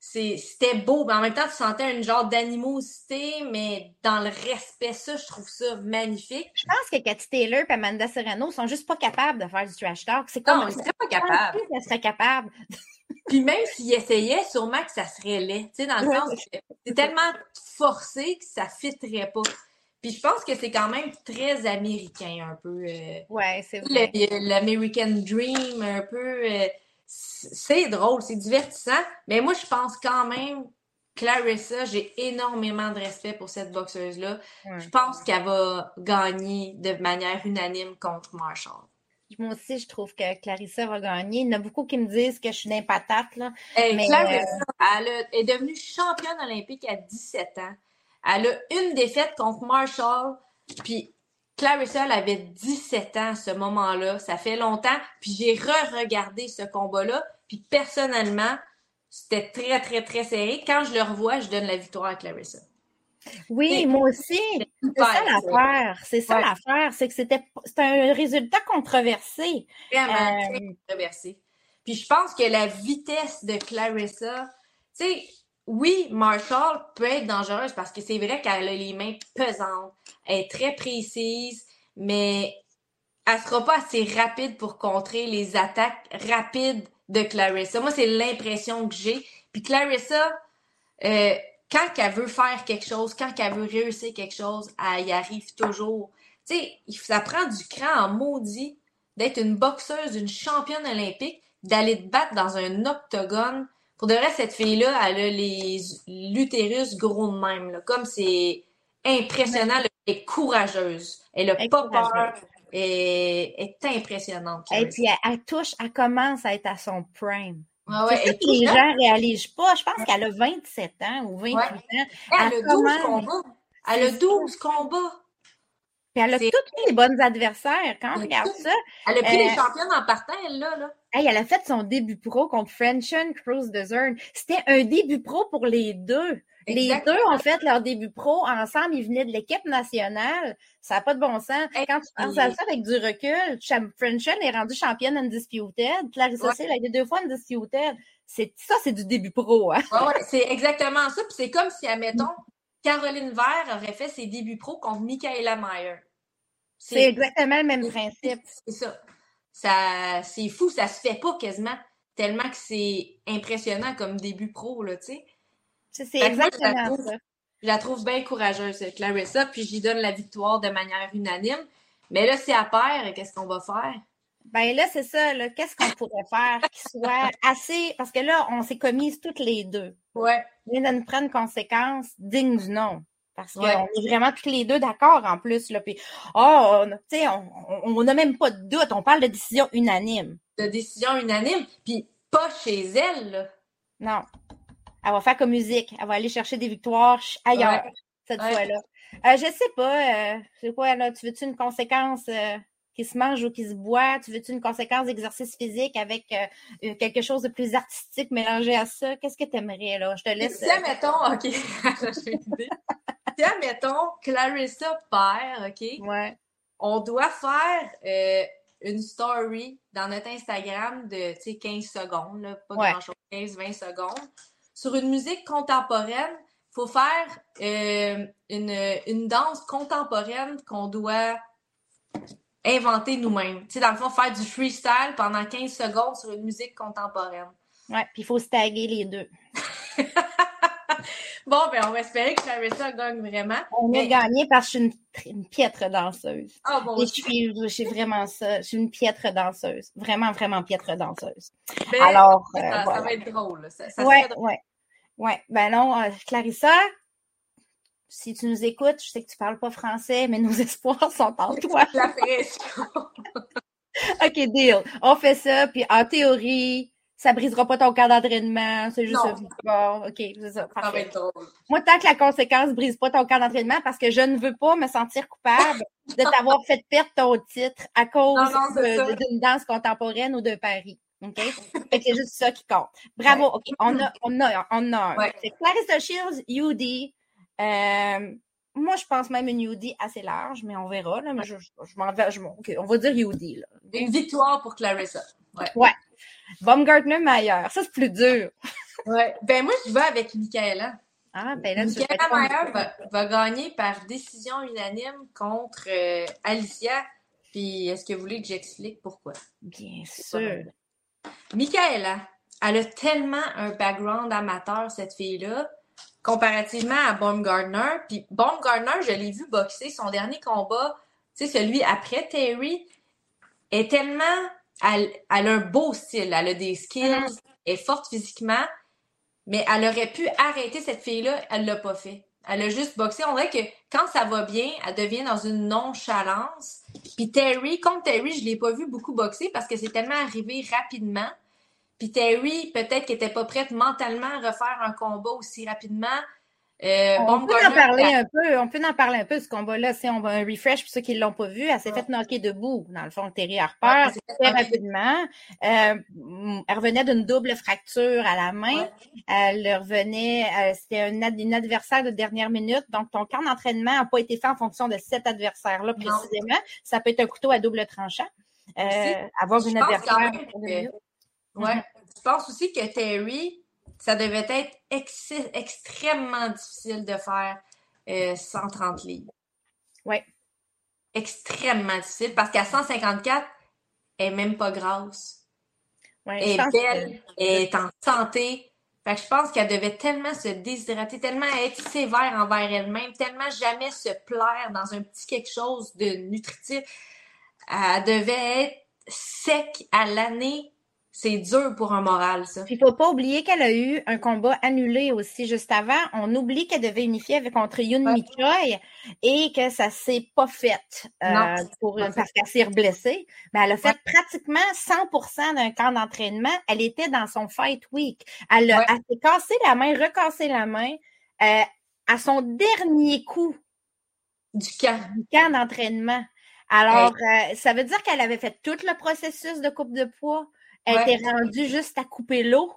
c'était beau, mais en même temps, tu sentais une genre d'animosité, mais dans le respect, ça, je trouve ça magnifique. Je pense que Cathy Taylor et Amanda Serrano sont juste pas capables de faire du trash talk. C'est comme. Non, ils seraient pas capables. Ils seraient capables. Puis même s'ils essayaient, sûrement que ça serait laid. Tu sais, dans le sens que c'est tellement forcé que ça fitterait pas. Puis je pense que c'est quand même très américain, un peu. Euh, ouais, c'est vrai. L'American Dream, un peu. Euh, c'est drôle, c'est divertissant. Mais moi, je pense quand même, Clarissa, j'ai énormément de respect pour cette boxeuse-là. Je pense qu'elle va gagner de manière unanime contre Marshall. Moi aussi, je trouve que Clarissa va gagner. Il y en a beaucoup qui me disent que je suis patate Là. mais, Clarissa, euh, elle est devenue championne olympique à 17 ans. Elle a une défaite contre Marshall, puis Clarissa, elle avait 17 ans à ce moment-là. Ça fait longtemps. Puis j'ai re-regardé ce combat-là. Puis personnellement, c'était très, très, très serré. Quand je le revois, je donne la victoire à Clarissa. Oui, moi aussi. C'est ça l'affaire. C'est ça l'affaire. C'est que c'était un résultat controversé. Vraiment très euh, controversé. Puis je pense que la vitesse de Clarissa, tu sais, oui, Marshall peut être dangereuse parce que c'est vrai qu'elle a les mains pesantes, elle est très précise, mais elle sera pas assez rapide pour contrer les attaques rapides de Clarissa. Moi, c'est l'impression que j'ai. Puis Clarissa, euh, quand elle veut faire quelque chose, quand elle veut réussir quelque chose, elle y arrive toujours. Tu sais, ça prend du cran en maudit d'être une boxeuse, une championne olympique, d'aller te battre dans un octogone pour de vrai, cette fille-là, elle a les l'utérus gros de même. Là. Comme c'est impressionnant, elle est courageuse. Elle a pas peur. Elle est impressionnante. Et puis, elle, touche, elle commence à être à son prime. Ouais, ouais. C'est ça Et que les gens réalisent pas. Je pense qu'elle a 27 ans ou 28 Ouais. ans. Elle a Elle 12 commence. combats. Elle a C'est 12 combats. Puis elle a toutes les bonnes adversaires. Quand on regarde tout. ça, Elle a pris les Euh, championnes en partant, elle, là. là. Hey, elle a fait son début pro contre Frenchen Cruz de Zern. C'était un début pro pour les deux. Les deux ont fait leur début pro ensemble. Ils venaient de l'équipe nationale. Ça n'a pas de bon sens. Quand tu penses à ça avec du recul, Frenchen est rendue championne Undisputed. Clarissa Ouais. Seal a été deux fois Undisputed. C'est, ça, c'est du début pro. Hein? Ouais, ouais, c'est exactement ça. Puis c'est comme si, admettons, Caroline Vert aurait fait ses débuts pro contre Michaela Meyer. C'est exactement le même principe. C'est ça. Ça, c'est fou, ça se fait pas quasiment. Tellement que c'est impressionnant comme début pro, là, tu sais. C'est, moi, je la exactement trouve- ça. Je la trouve bien courageuse, Clarissa, puis j'y donne la victoire de manière unanime. Mais là, c'est à pair, qu'est-ce qu'on va faire? Ben là, c'est ça. Là. Qu'est-ce qu'on pourrait faire qui soit assez. Parce que là, on s'est commises toutes les deux. Ouais. Vient de nous prendre conséquence digne du nom. Parce qu'on Ouais. est vraiment toutes les deux d'accord en plus. Là. Puis, oh, on- tu sais, on on- on n'a même pas de doute. On parle de décision unanime. De décision unanime, puis pas chez elle, là. Non. Elle va faire comme musique. Elle va aller chercher des victoires ailleurs, Ouais. cette Ouais. fois-là. Euh, je sais pas. euh, c'est quoi, là? Tu veux-tu une conséquence euh, qui se mange ou qui se boit? Tu veux-tu une conséquence d'exercice physique avec euh, euh, quelque chose de plus artistique mélangé à ça? Qu'est-ce que tu aimerais, là? Je te laisse. Si, admettons, OK, j'ai une idée. Si, admettons, Clarissa perd, OK, Ouais. on doit faire euh, une story dans notre Instagram de, tu sais, 15 secondes, là, pas Ouais. grand-chose, 15-20 secondes, sur une musique contemporaine. faut faire euh, une, une danse contemporaine qu'on doit inventer nous-mêmes. Tu sais, dans le fond, faire du freestyle pendant 15 secondes sur une musique contemporaine. Ouais. Puis il faut se taguer les deux. Bon, ben, on va espérer que Clarissa gagne vraiment. On Mais- a gagné parce que je suis une, tr- une piètre danseuse. Ah, bon, Et je suis, je suis vraiment ça. Je suis une piètre danseuse. Vraiment, vraiment piètre danseuse. ben, Alors, euh, ça, ça voilà. va être drôle. Ça, ça ouais, drôle. ouais. Ouais. Ben non, euh, Clarissa, si tu nous écoutes, je sais que tu parles pas français, mais nos espoirs sont en toi. La. OK, deal. On fait ça, puis en théorie, ça brisera pas ton cadre d'entraînement. C'est juste. Bon, OK, c'est ça. Ça va Parfait. être drôle. Moi, tant que la conséquence brise pas ton cadre d'entraînement, parce que je ne veux pas me sentir coupable de t'avoir fait perdre ton titre à cause ça. de- d'une danse contemporaine ou de Paris. OK? Fait que c'est juste ça qui compte. Bravo. OK. On a, on a, on a un. Ouais. C'est Clarissa Shields, UD. Euh, moi, je pense même une UD assez large, mais on verra. Là, mais je, je, je m'en vais. Je, m'en- OK, on va dire UD. Là. Une victoire pour Clarissa. Baumgartner Mayer. Ça, c'est plus dur. Ouais. Ben, moi, je vais avec Michaela. Ah, ben là, Michaela Mayer va, va gagner par décision unanime contre euh, Alicia. Puis, est-ce que vous voulez que j'explique pourquoi? Bien sûr. Michaela, elle a tellement un background amateur, cette fille-là, comparativement à Baumgartner. Puis Baumgartner, je l'ai vu boxer son dernier combat, tu sais, celui après Terry, est tellement. Elle, elle a un beau style, elle a des skills, elle est forte physiquement, mais elle aurait pu arrêter cette fille-là, elle l'a pas fait. Elle a juste boxé. On dirait que quand ça va bien, elle devient dans une nonchalance. Puis Terry, contre Terry, je l'ai pas vu beaucoup boxer parce que c'est tellement arrivé rapidement. Puis Terry, peut-être qu'elle était pas prête mentalement à refaire un combat aussi rapidement. Euh, On peut en parler un peu, on peut en parler un peu ce combat-là. Si on va un refresh pour ceux qui ne l'ont pas vu, elle s'est Ouais. fait knocker debout, dans le fond, Terry Ouais, Harper, fait très rapidement. Euh, elle revenait d'une double fracture à la main. Ouais. Elle revenait, euh, c'était un, ad- une adversaire de dernière minute. Donc, ton camp d'entraînement n'a pas été fait en fonction de cet adversaire-là Non. précisément. Ça peut être un couteau à double tranchant. Avoir une adversaire. que- minutes. Ouais. Mhm. Je pense aussi que Terry, ça devait être ex- extrêmement difficile de faire euh, 130 livres. Ouais. Extrêmement difficile parce qu'à 154, elle est même pas grasse. Ouais, Elle est que- belle, elle est en santé. Fait que je pense qu'elle devait tellement se déshydrater, tellement être sévère envers elle-même, tellement jamais se plaire dans un petit quelque chose de nutritif. Elle devait être sec à l'année c'est dur pour un moral, ça. Puis, il faut pas oublier qu'elle a eu un combat annulé aussi juste avant. On oublie qu'elle devait unifier avec, contre Yun Ouais. Et que ça s'est pas fait euh, Non, pour, pas parce qu'elle s'est blessée. Mais elle a fait pratiquement 100% d'un camp d'entraînement. Elle était dans son fight week. Elle, a- Ouais. elle s'est cassé la main, recassé la main euh, à son dernier coup Du camp. du camp d'entraînement. Alors, euh, ça veut dire qu'elle avait fait tout le processus de coupe de poids. Elle Ouais. était rendue juste à couper l'eau,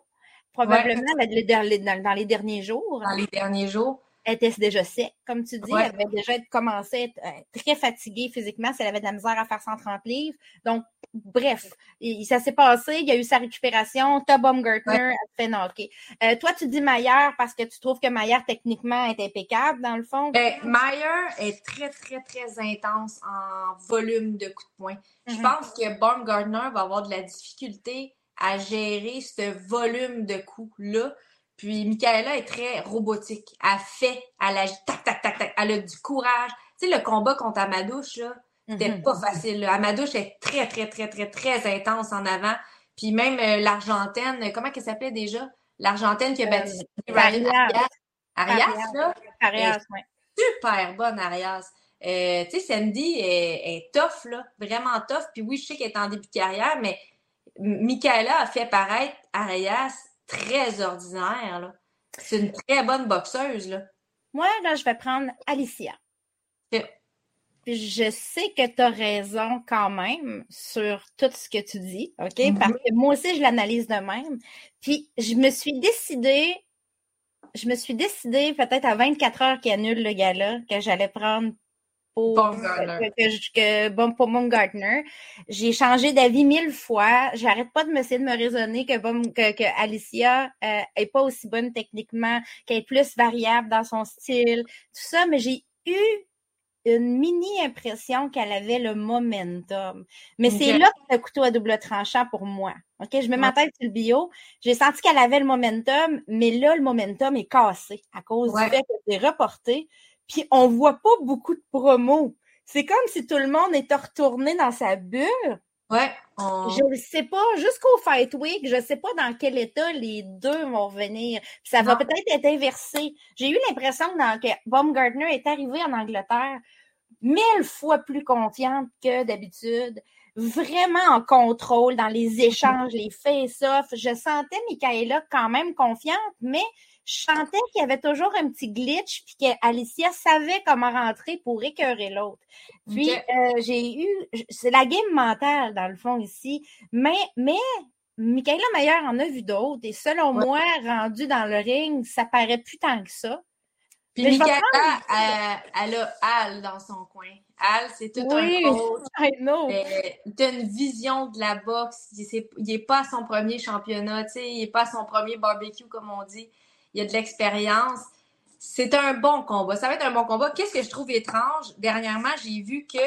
probablement dans les- dans les, dans- dans les derniers jours. Dans les derniers jours. Elle était déjà sec, comme tu dis. Ouais. Elle avait déjà commencé à être euh, très fatiguée physiquement si elle avait de la misère à faire 130 livres. Donc, bref, il- ça s'est passé. Il y a eu sa récupération. T'as Baumgartner, elle fait knocker. Euh, toi, tu dis Maillard parce que tu trouves que Maillard, techniquement, est impeccable, dans le fond? Ben, Meyer est très, très, très intense en volume de coups de poing. Je Mhm. pense que Baumgartner va avoir de la difficulté à gérer ce volume de coups-là. Puis Michaela est très robotique. Elle fait, elle agit, tac, tac, tac, tac. Elle a du courage. Tu sais, le combat contre Amadouche, là, c'était Mhm. pas facile. là. Amadouche est très, très, très, très, très intense en avant. Puis même euh, l'Argentaine, comment qu'elle s'appelait déjà? L'Argentaine qui a battu Euh, Ryan Arias. Arias. Arias, Arias. là, Arias, ouais. super bonne, Arias. Euh, tu sais, Sandy est, est tough, là, vraiment tough. Puis oui, je sais qu'elle est en début de carrière, mais Michaela a fait paraître Arias très ordinaire, là. C'est une très bonne boxeuse, là. Moi, là, je vais prendre Alicia. Puis je sais que tu as raison quand même sur tout ce que tu dis, OK? Mhm. Parce que moi aussi, je l'analyse de même. Puis je me suis décidée, je me suis décidée peut-être à 24 heures qu'il annule le gala, que j'allais prendre pour, Baumgartner. que, que, bon, pour Baumgartner. J'ai changé d'avis mille fois. J'arrête pas de me essayer de me raisonner que, que, que Alicia euh, est pas aussi bonne techniquement, qu'elle est plus variable dans son style, tout ça, mais j'ai eu une mini impression qu'elle avait le momentum. Mais c'est là que le couteau à double tranchant pour moi. OK? Je mets ma Ouais. tête sur le bio. J'ai senti qu'elle avait le momentum, mais là, le momentum est cassé à cause Ouais. du fait que c'est reporté. Puis on voit pas beaucoup de promos. C'est comme si tout le monde était retourné dans sa bulle. Ouais, on... Je ne sais pas, jusqu'au Fight Week, je ne sais pas dans quel état les deux vont revenir. Puis ça va peut-être être inversé. J'ai eu l'impression que, Baumgartner est arrivé en Angleterre mille fois plus confiante que d'habitude, vraiment en contrôle dans les échanges, les face-off. Je sentais Michaela quand même confiante, mais je sentais qu'il y avait toujours un petit glitch, puis qu'Alicia savait comment rentrer pour écœurer l'autre. Puis euh, j'ai eu, c'est la game mentale dans le fond ici, mais mais Michaela Mayer en a vu d'autres et selon Ouais. moi, rendu dans le ring, ça paraît plus tant que ça. Puis Mais Michaela, elle, elle a Al dans son coin. Al, c'est tout Oui. un coach. I know. Euh, il a une vision de la boxe. Il est- il est pas à son premier championnat, tu sais, il est pas à son premier barbecue, comme on dit. Il a de l'expérience. C'est un bon combat. Ça va être un bon combat. Qu'est-ce que je trouve étrange? Dernièrement, j'ai vu que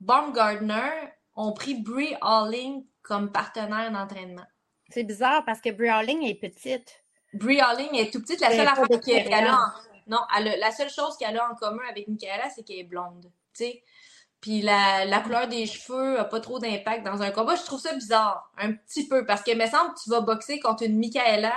Baumgartner ont pris Brie Alling comme partenaire d'entraînement. C'est bizarre parce que Brawling est petite. Brie Alling est tout petite. La seule affaire qu'elle a, en- non, elle a- la seule chose qu'elle a en commun avec Michaela, c'est qu'elle est blonde, tu sais. Puis la, la couleur des cheveux a pas trop d'impact dans un combat. Je trouve ça bizarre, un petit peu, parce que me semble que tu vas boxer contre une Michaela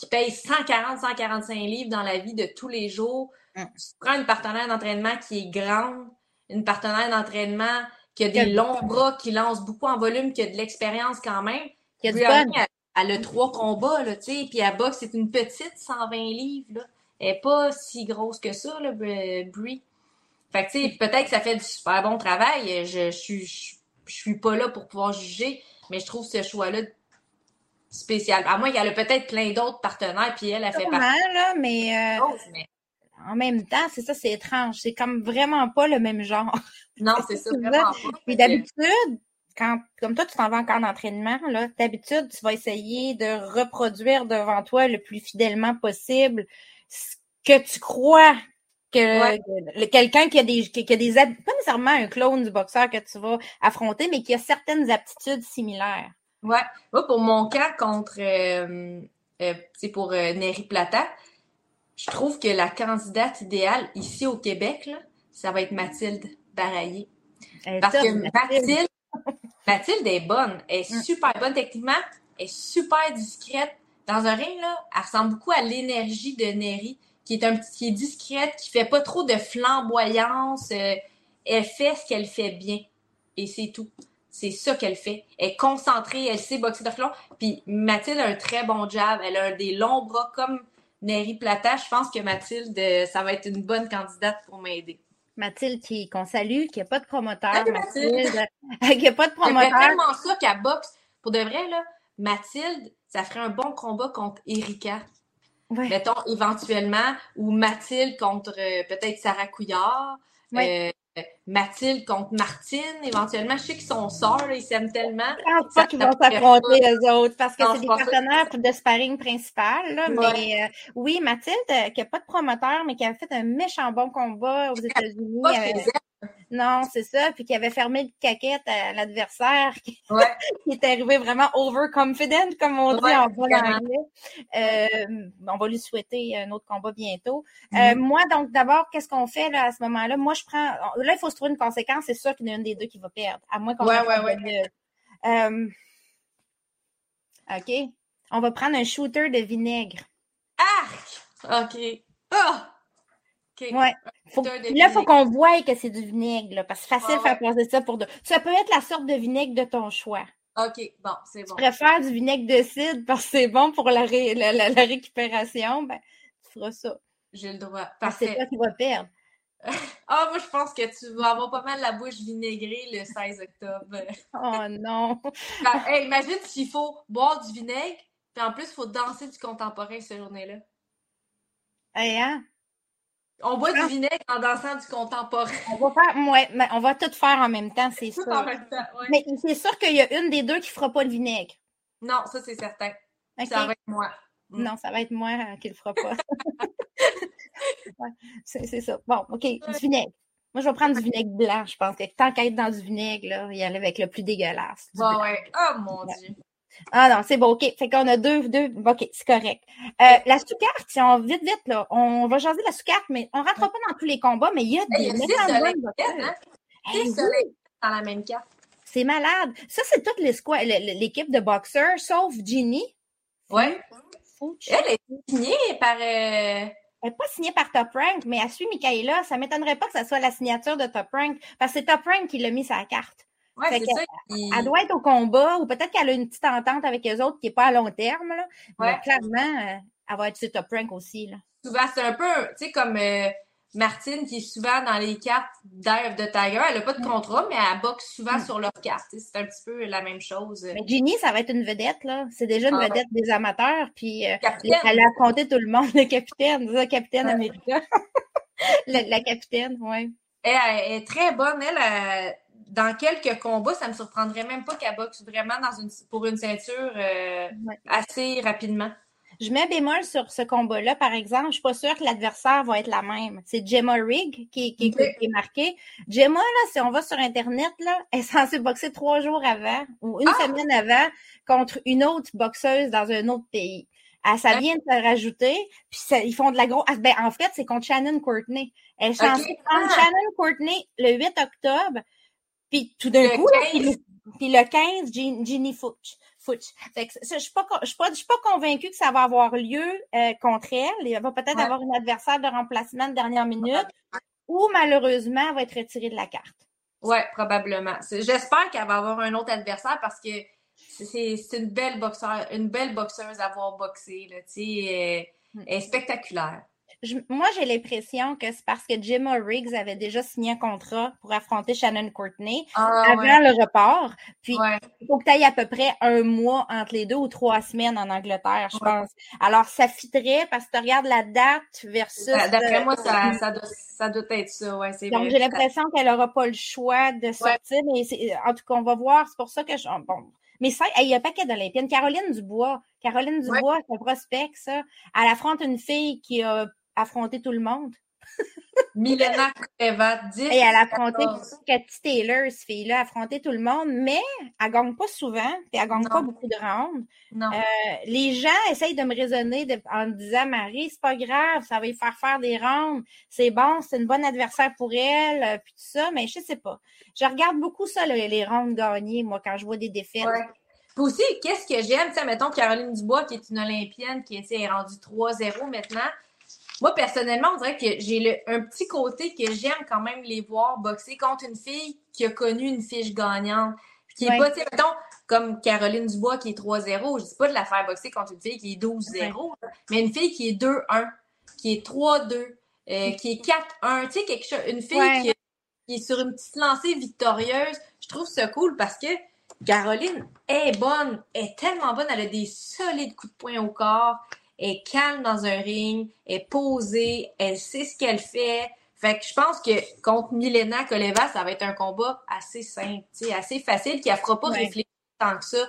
qui paye 140, 145 livres dans la vie de tous les jours. Mm. Tu prends une partenaire d'entraînement qui est grande, une partenaire d'entraînement qui a des Quel- longs bras, qui lance beaucoup en volume, qui a de l'expérience quand même. Il y a du Brie fun. Alling, elle, elle a trois combats, là, tu sais, puis elle boxe, c'est une petite 120 livres, là. Elle est pas si grosse que ça, là, Br- Brie. Fait que, tu sais, peut-être que ça fait du super bon travail. Je, je, je suis pas là pour pouvoir juger, mais je trouve ce choix-là spécial. À moins qu'elle a peut-être plein d'autres partenaires, puis elle, elle fait partie là, mais euh, mais en même temps, c'est ça, c'est étrange. C'est comme vraiment pas le même genre. non, c'est ça, vraiment pas. Puis d'habitude, quand, comme toi, tu t'en vas en camp d'entraînement, là, d'habitude, tu vas essayer de reproduire devant toi le plus fidèlement possible ce que tu crois que Ouais. quelqu'un qui a des, qui, a des, pas nécessairement un clone du boxeur que tu vas affronter, mais qui a certaines aptitudes similaires. Ouais. Moi, pour mon camp contre, euh, euh, c'est pour euh, Neri Plata, je trouve que la candidate idéale ici au Québec, là, ça va être Mathilde Baraillé. Elle Parce que Mathilde. Mathilde, est bonne. Elle est Mm. super bonne techniquement. est super discrète. Dans un ring, là, elle ressemble beaucoup à l'énergie de Neri, qui est un petit, qui est discrète, qui fait pas trop de flamboyance. Euh, elle fait ce qu'elle fait bien. Et c'est tout. C'est ça qu'elle fait. Elle est concentrée, elle sait boxer de flanc. Puis Mathilde a un très bon jab. Elle a des longs bras comme Neri Plata. Je pense que Mathilde, ça va être une bonne candidate pour m'aider. Mathilde qui qu'on salue, qui n'a pas de promoteur. Salut, Mathilde. qui n'a pas de promoteur. C'est tellement ça qu'elle boxe. Pour de vrai, là, Mathilde, ça ferait un bon combat contre Erika. Ouais. Mettons, éventuellement, ou Mathilde contre euh, peut-être Sarah Couillard. Ouais. Euh, Mathilde contre Martine, éventuellement. Je sais qu'ils sont sœurs, ils s'aiment tellement. Je pense pas qu'ils vont s'affronter eux autres parce que c'est des partenaires de sparring principal. Là, Ouais. Mais euh, oui, Mathilde, euh, qui n'a pas de promoteur, mais qui a fait un méchant bon combat aux États-Unis. Euh, non, c'est ça. Puis qui avait fermé le caquette à l'adversaire, qui, Ouais. qui est arrivé vraiment overconfident, comme on dit Ouais, en bon anglais. On va lui souhaiter un autre combat bientôt. Mhm. moi, donc, d'abord, qu'est-ce qu'on fait là, à ce moment-là? Moi, je prends. Là, il faut se trouver une conséquence. C'est sûr qu'il y en a une des deux qui va perdre, à moins qu'on Ouais, ouais, mieux. Euh, OK. On va prendre un shooter de vinaigre. Arc! OK. Ah! OK. Ouais. Faut, là, il faut qu'on voie que c'est du vinaigre, là, parce que c'est facile de Ouais, faire passer ça pour de. Ça peut être la sorte de vinaigre de ton choix. OK, bon, c'est bon. Tu préfères du vinaigre de cidre parce que c'est bon pour la, ré- la, la- la récupération, ben, tu feras ça. J'ai le droit. Parce que c'est toi qui vas perdre. Ah, moi, je pense que tu vas avoir pas mal la bouche vinaigrée le 16 octobre. Oh non. Ben, hey, imagine s'il faut boire du vinaigre, puis en plus, il faut danser du contemporain cette journée-là. Hey, hein? On boit du vinaigre en dansant du contemporain. On va faire, ouais, mais on va tout faire en même temps, c'est Tout sûr. en même temps, ouais. Mais c'est sûr qu'il y a une des deux qui fera pas le vinaigre. Non, ça, c'est certain. Ça va être moi. Mm. Non, ça va être moi euh, qui le fera pas. Ouais, c'est c'est ça. Bon, OK, du vinaigre. Moi, je vais prendre du vinaigre blanc, je pense que tant qu'à être dans du vinaigre, là, y aller avec le plus dégueulasse. Bon, blanc. ouais. Oh, mon Ouais. Dieu. Ah non, c'est bon, OK. Fait qu'on a deux, deux. OK, c'est correct. Euh, la sous-carte, si on vite, vite, là, on va jaser la sous-carte, mais on rentrera pas dans tous les combats, mais il y a Hey, Il y des a bonnes hein? Hey, oui, dans la même carte. c'est malade. Ça, c'est toute l'équipe de boxeurs, sauf Ginny. Ouais. Fouch. Elle est signée par. euh, Elle n'est pas signée par Top Rank, mais elle suit Michaela. Ça ne m'étonnerait pas que ça soit la signature de Top Rank, parce que c'est Top Rank qui l'a mis la carte. Ouais, que- ça. qui- Elle doit être au combat, ou peut-être qu'elle a une petite entente avec eux autres qui n'est pas à long terme. Là. Mais Ouais. clairement, euh, elle va être sur Top Rank aussi. Là. Souvent, c'est un peu, tu sais, comme euh, Martine qui est souvent dans les cartes d'Eye the Tiger. Elle n'a pas de contrat, mais elle boxe souvent Mm. sur leurs cartes. C'est un petit peu la même chose. Mais Ginny, ça va être une vedette. là. C'est déjà une Ah ouais. vedette des amateurs. Puis euh, elle a affronté tout le monde, le capitaine. Ça, capitaine Ouais. américain. la, la capitaine, oui. Elle, elle est très bonne. Elle, elle, dans quelques combats, ça me surprendrait même pas qu'elle boxe vraiment dans une, pour une ceinture euh, Ouais. assez rapidement. Je mets bémol sur ce combat-là, par exemple. Je suis pas sûre que l'adversaire va être la même. C'est Gemma Rigg qui, qui, Ok. qui est marquée. Gemma, là, si on va sur Internet, là, elle est censée boxer trois jours avant ou une Ah! semaine avant contre une autre boxeuse dans un autre pays. Ah, ça vient de se rajouter, puis ça- ils font de la grosse... Ah, ben, en fait, c'est contre Shannon Courtney. Elle est censée prendre Ah! Shannon Courtney le 8 octobre, puis tout d'un coup, là, 15. puis le, puis le 15, Gin- Ginny Futch. Futch. Fait que ça, je suis pas, je suis pas, je suis pas convaincue que ça va avoir lieu euh, contre elle. Elle va peut-être Ouais. avoir une adversaire de remplacement de dernière minute, ou malheureusement, elle va être retirée de la carte. Ouais, probablement. J'espère qu'elle va avoir un autre adversaire parce que c'est- une belle boxeur, une belle boxeuse à voir boxer. Là, elle, Mm. elle est spectaculaire. Je- moi, j'ai l'impression que c'est parce que Gemma Riggs avait déjà signé un contrat pour affronter Shannon Courtney Ah, avant ouais. le report. Puis, Ouais. il faut que tu ailles à peu près un mois entre les deux ou trois semaines en Angleterre, je Ouais. pense. Alors, ça fitterait parce que tu regardes la date versus. D'après euh, moi, ça, ça, doit, ça doit être ça. Ouais, c'est Donc, j'ai l'impression qu'elle n'aura pas le choix de sortir, mais c'est- en tout cas, on va voir. C'est pour ça que je. Bon. Mais ça, il y a un paquet d'Olympiennes. Caroline Dubois. Caroline Ouais. Dubois, c'est un prospect, ça. Elle affronte une fille qui a affronté tout le monde. Milena Kuteva, 10. Et elle a affronté 14. Cathy Taylor, cette fille-là, a affronté tout le monde, mais elle gagne pas souvent, puis elle gagne Non. pas beaucoup de rounds. Non. Euh, les gens essayent de me raisonner de- en me disant Marie, c'est pas grave, ça va lui faire faire des rounds, c'est bon, c'est une bonne adversaire pour elle, euh, puis tout ça, mais je sais pas. Je regarde beaucoup ça, le- les rounds gagnés, moi, quand je vois des défaites. Ouais. Puis aussi, qu'est-ce que j'aime, tu sais, mettons Caroline Dubois, qui est une Olympienne, qui est rendue 3-0 maintenant. Moi, personnellement, on dirait que j'ai un petit côté que j'aime quand même les voir boxer contre une fille qui a connu une fiche gagnante. Qui est pas, tu comme Caroline Dubois qui est 3-0. Je dis pas de la faire boxer contre une fille qui est 12-0, mais une fille qui est 2-1, qui est 3-2, euh, qui est 4-1. Tu sais, quelque chose, une fille qui, qui, est sur une petite lancée victorieuse. Je trouve ça cool parce que Caroline est bonne, est tellement bonne, elle a des solides coups de poing au corps, est calme dans un ring, est posée, elle sait ce qu'elle fait. Fait que je pense que contre Milena Koleva, ça va être un combat assez simple, assez facile, qui ne fera pas réfléchir tant que ça.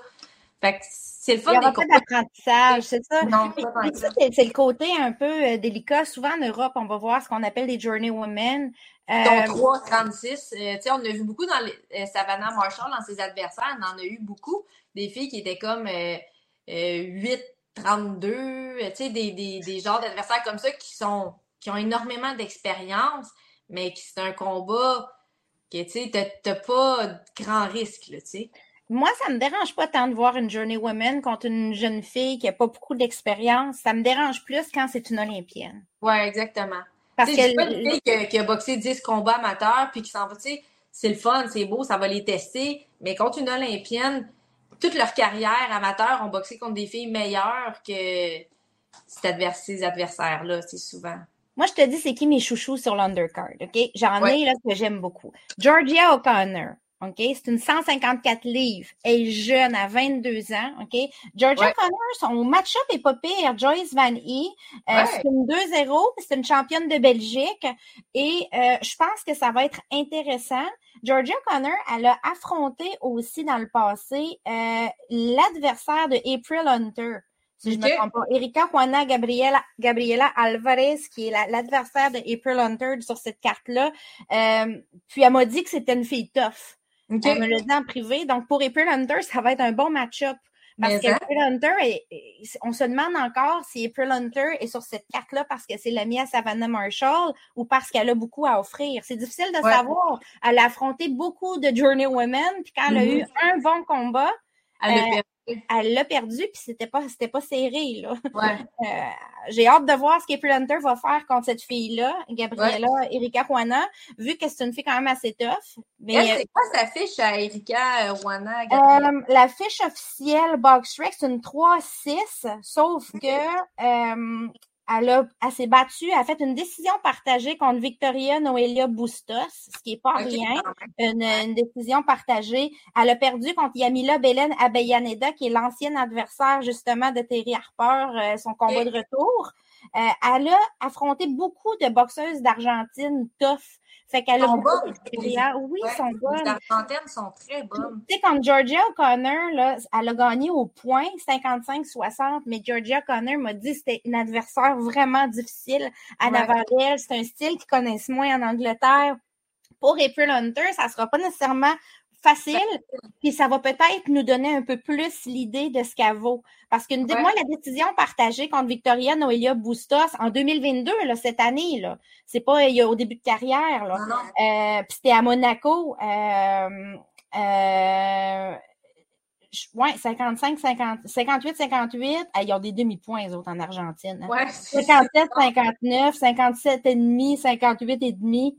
Fait que c'est le fun. Il aura pas d'apprentissage, c'est ça? Non, c'est le côté un peu euh, délicat. Souvent en Europe, on va voir ce qu'on appelle des journey women. Euh, 3, 36. Euh, on a vu beaucoup dans les, euh, Savannah Marshall, dans ses adversaires, on en a eu beaucoup. Des filles qui étaient comme 8, 32, des, des, des genres d'adversaires comme ça qui sont qui ont énormément d'expérience, mais qui c'est un combat que tu n'as pas grand risque, tu sais moi, ça me dérange pas tant de voir une Journey Woman contre une jeune fille qui n'a pas beaucoup d'expérience. Ça me dérange plus quand c'est une Olympienne. Oui, exactement. Parce que. pas une fille qui, a boxé 10 combats amateurs puis qui s'en va, tu sais, c'est le fun, c'est beau, ça va les tester. Mais contre une Olympienne, toute leur carrière amateur ont boxé contre des filles meilleures que ces adversaires-là, c'est souvent. Moi, je te dis, c'est qui mes chouchous sur l'undercard, OK? J'en ai là que j'aime beaucoup. Georgia O'Connor. OK? C'est une 154 livres. Elle est jeune, à 22 ans. OK? Georgia Connor, son match-up est pas pire. Joyce Van E. Euh, c'est une 2-0. C'est une championne de Belgique. Et euh, je pense que ça va être intéressant. Georgia Connor, elle a affronté aussi dans le passé euh, l'adversaire de April Hunter. Si je ne me trompe pas. Erika Juana Gabriela, Gabriela Alvarez, qui est l'adversaire de April Hunter sur cette carte-là. puis elle m'a dit que c'était une fille tough. On me dit en privé. Donc, pour April Hunter, ça va être un bon match-up. Parce qu'April Hunter, on se demande encore si April Hunter est sur cette carte-là parce que c'est l'amie à Savannah Marshall ou parce qu'elle a beaucoup à offrir. C'est difficile de savoir. Elle a affronté beaucoup de Journey Women, puis quand elle a eu mm-hmm. un bon combat, elle euh, elle l'a perdu, puis c'était pas, c'était pas serré, là. Euh, j'ai hâte de voir ce qu'April Hunter va faire contre cette fille-là, Gabriella Erika Juana, vu que c'est une fille quand même assez tough. Mais, c'est quoi sa fiche à Erika Juana? Euh, la fiche officielle Box c'est une 3-6, sauf que elle, s'est battue, elle a fait une décision partagée contre Victoria Noelia Bustos, ce qui n'est pas rien, une, décision partagée. Elle a perdu contre Yamila Belen Abeyaneda, qui est l'ancienne adversaire justement de Terry Harper, euh, son combat de retour. Euh, elle a affronté beaucoup de boxeuses d'Argentine tough. Fait qu'elle a beaucoup Oui, ouais, sont bonnes. Les Argentines sont très bonnes. Tu sais, quand Georgia O'Connor, là, elle a gagné au point 55-60, mais Georgia O'Connor m'a dit que c'était une adversaire vraiment difficile à ouais. C'est un style qu'ils connaissent moins en Angleterre. Pour April Hunter, ça sera pas nécessairement facile, puis ça va peut-être nous donner un peu plus l'idée de ce qu'elle vaut. Parce que moi, la décision partagée contre Victoria Noelia Bustos en 2022, là, cette année, là, c'est pas il y a au début de carrière, là. Euh, puis c'était à Monaco. Euh, euh, ouais, 55, 50, 58, 58. ils ont des demi-points, les autres, en Argentine. Hein. Ouais, 57, 59, 57 et demi, 58 et demi.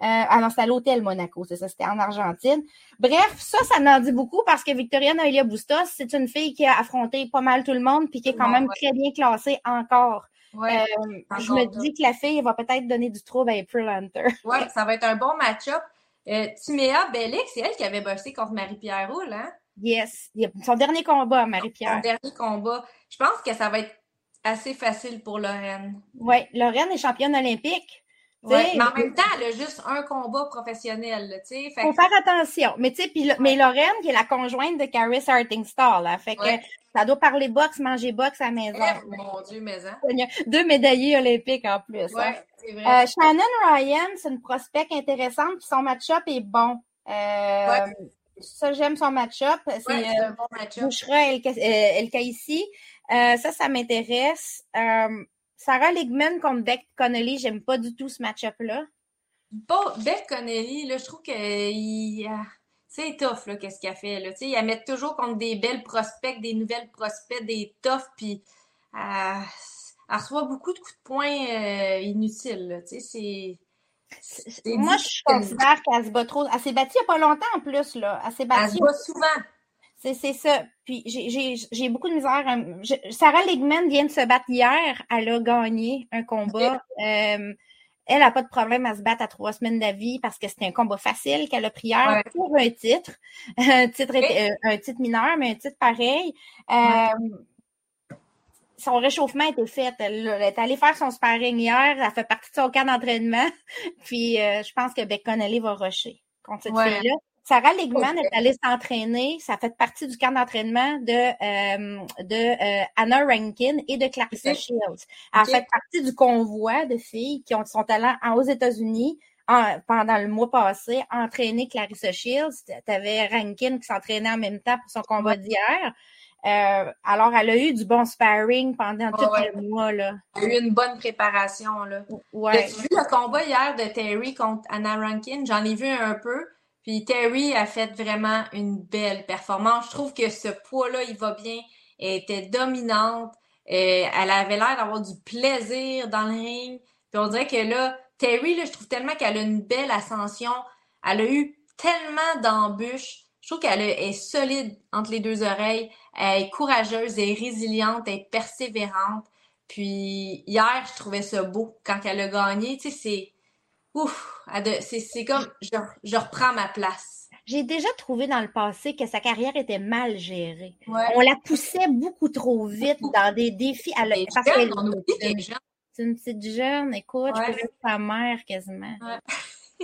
Euh, ah non, c'était à l'hôtel Monaco, c'est ça, c'était en Argentine. Bref, ça, ça m'en dit beaucoup parce que Victoria Noelia Bustos, c'est une fille qui a affronté pas mal tout le monde puis qui est quand même très bien classée encore. Ouais, euh, je me dis que la fille va peut-être donner du trouble à April Hunter. Oui, ça va être un bon match-up. Euh, Timéa Bellic, c'est elle qui avait bossé contre Marie-Pierre Roule, hein? Yes. Son dernier combat, Marie-Pierre. Son dernier combat. Je pense que ça va être assez facile pour Lorraine. Oui, Lorraine est championne olympique. Ouais, mais en même temps, elle a juste un combat professionnel. Il faut faire attention. Mais, puis, mais Lorraine, qui est la conjointe de Caris Hartingstall, là, fait que ça doit parler boxe, manger boxe à la maison. Eh, mon Dieu, maison. Deux médaillés olympiques en plus. Hein. Ouais, vrai. Euh, Shannon Ryan, c'est une prospect intéressante, puis son match-up est bon. Euh, ça, j'aime son match-up. C'est un bon match-up. Bouchera El, El. Euh, ça, ça m'intéresse. Sarah Ligman contre Beck Connolly, j'aime pas du tout ce match-up-là. Bon, Beck Connolly, là, je trouve que il, c'est tough, là, qu'est-ce qu'elle fait, là. Ils la mettent toujours contre des belles prospects, des nouvelles prospects, des toughs, puis elle, elle reçoit beaucoup de coups de poing euh, inutiles, là. C'est... c'est Moi, je considère qu'elle se bat trop. Elle s'est battue il n'y a pas longtemps en plus, là. Elle s'est Elle battue. se bat souvent. C'est c'est ça. Puis j'ai- j'ai j'ai beaucoup de misère. euh, je- Sarah Ligman vient de se battre hier. Elle a gagné un combat. Euh, elle n'a pas de problème à se battre à trois semaines d'avis parce que c'était un combat facile qu'elle a pris hier Ouais. pour un titre. Un titre, euh, un titre mineur, mais un titre pareil. Euh, Son réchauffement était fait. Elle, elle est allée faire son sparring hier. Elle fait partie de son camp d'entraînement. Puis euh, je pense que Beck Connolly va rusher contre cette fille-là. Sarah Ligman est allée s'entraîner. Ça fait partie du camp d'entraînement de, euh, de euh, Anna Rankin et de Clarissa. Shields. Elle fait partie du convoi de filles qui ont, sont allées en- aux États-Unis en- pendant le mois passé entraîner Clarissa Shields. Tu avais Rankin qui s'entraînait en même temps pour son combat d'hier. Euh, alors, elle a eu du bon sparring pendant tout ouais. le mois. Là. Elle a eu une bonne préparation, là. Ouais. As-tu vu le combat hier de Terry contre Anna Rankin? J'en ai vu un peu. Puis Terry a fait vraiment une belle performance. Je trouve que ce poids-là, il va bien. Elle était dominante. Euh, elle avait l'air d'avoir du plaisir dans le ring. Puis on dirait que là, Terry, là, je trouve tellement qu'elle a une belle ascension. Elle a eu tellement d'embûches. Je trouve qu'elle est solide entre les deux oreilles. Elle est courageuse, elle est résiliente, elle est persévérante. Puis hier, je trouvais ça beau quand elle a gagné. Tu sais, ouf, c'est comme je, je reprends ma place. J'ai déjà trouvé dans le passé que sa carrière était mal gérée. Ouais. On la poussait beaucoup trop vite dans des défis. Elle est parce qu'elle-. C'est une petite jeune, écoute, je Ouais. pourrais être sa mère quasiment. Ouais.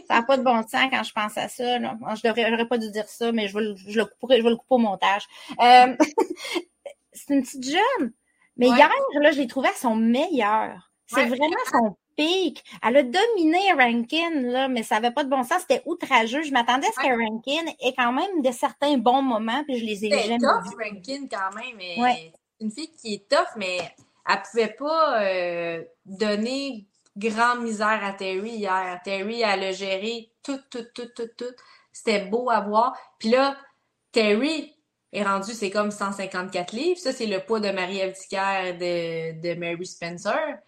Ça n'a pas de bon sens quand je pense à ça. Là. Je j'aurais pas dû dire ça, mais je vais le, je le couperai, je vais le couper au montage. Euh, c'est une petite jeune. Mais Ouais. hier, là, je l'ai trouvée à son meilleur. C'est vraiment son pic. Elle a dominé Rankin, là, mais ça n'avait pas de bon sens. C'était outrageux. Je m'attendais à ce que Rankin ait quand même de certains bons moments, puis je les ai C'est jamais tough, vus. Rankin, quand même. Mais Ouais. une fille qui est tough, mais elle pouvait pas euh, donner grand misère à Terry hier. Terry, elle a géré tout, tout, tout, tout, tout. C'était beau à voir. Puis là, Terry est rendu, c'est comme 154 livres. Ça, c'est le poids de Marie-Ève de, de Mary Spencer.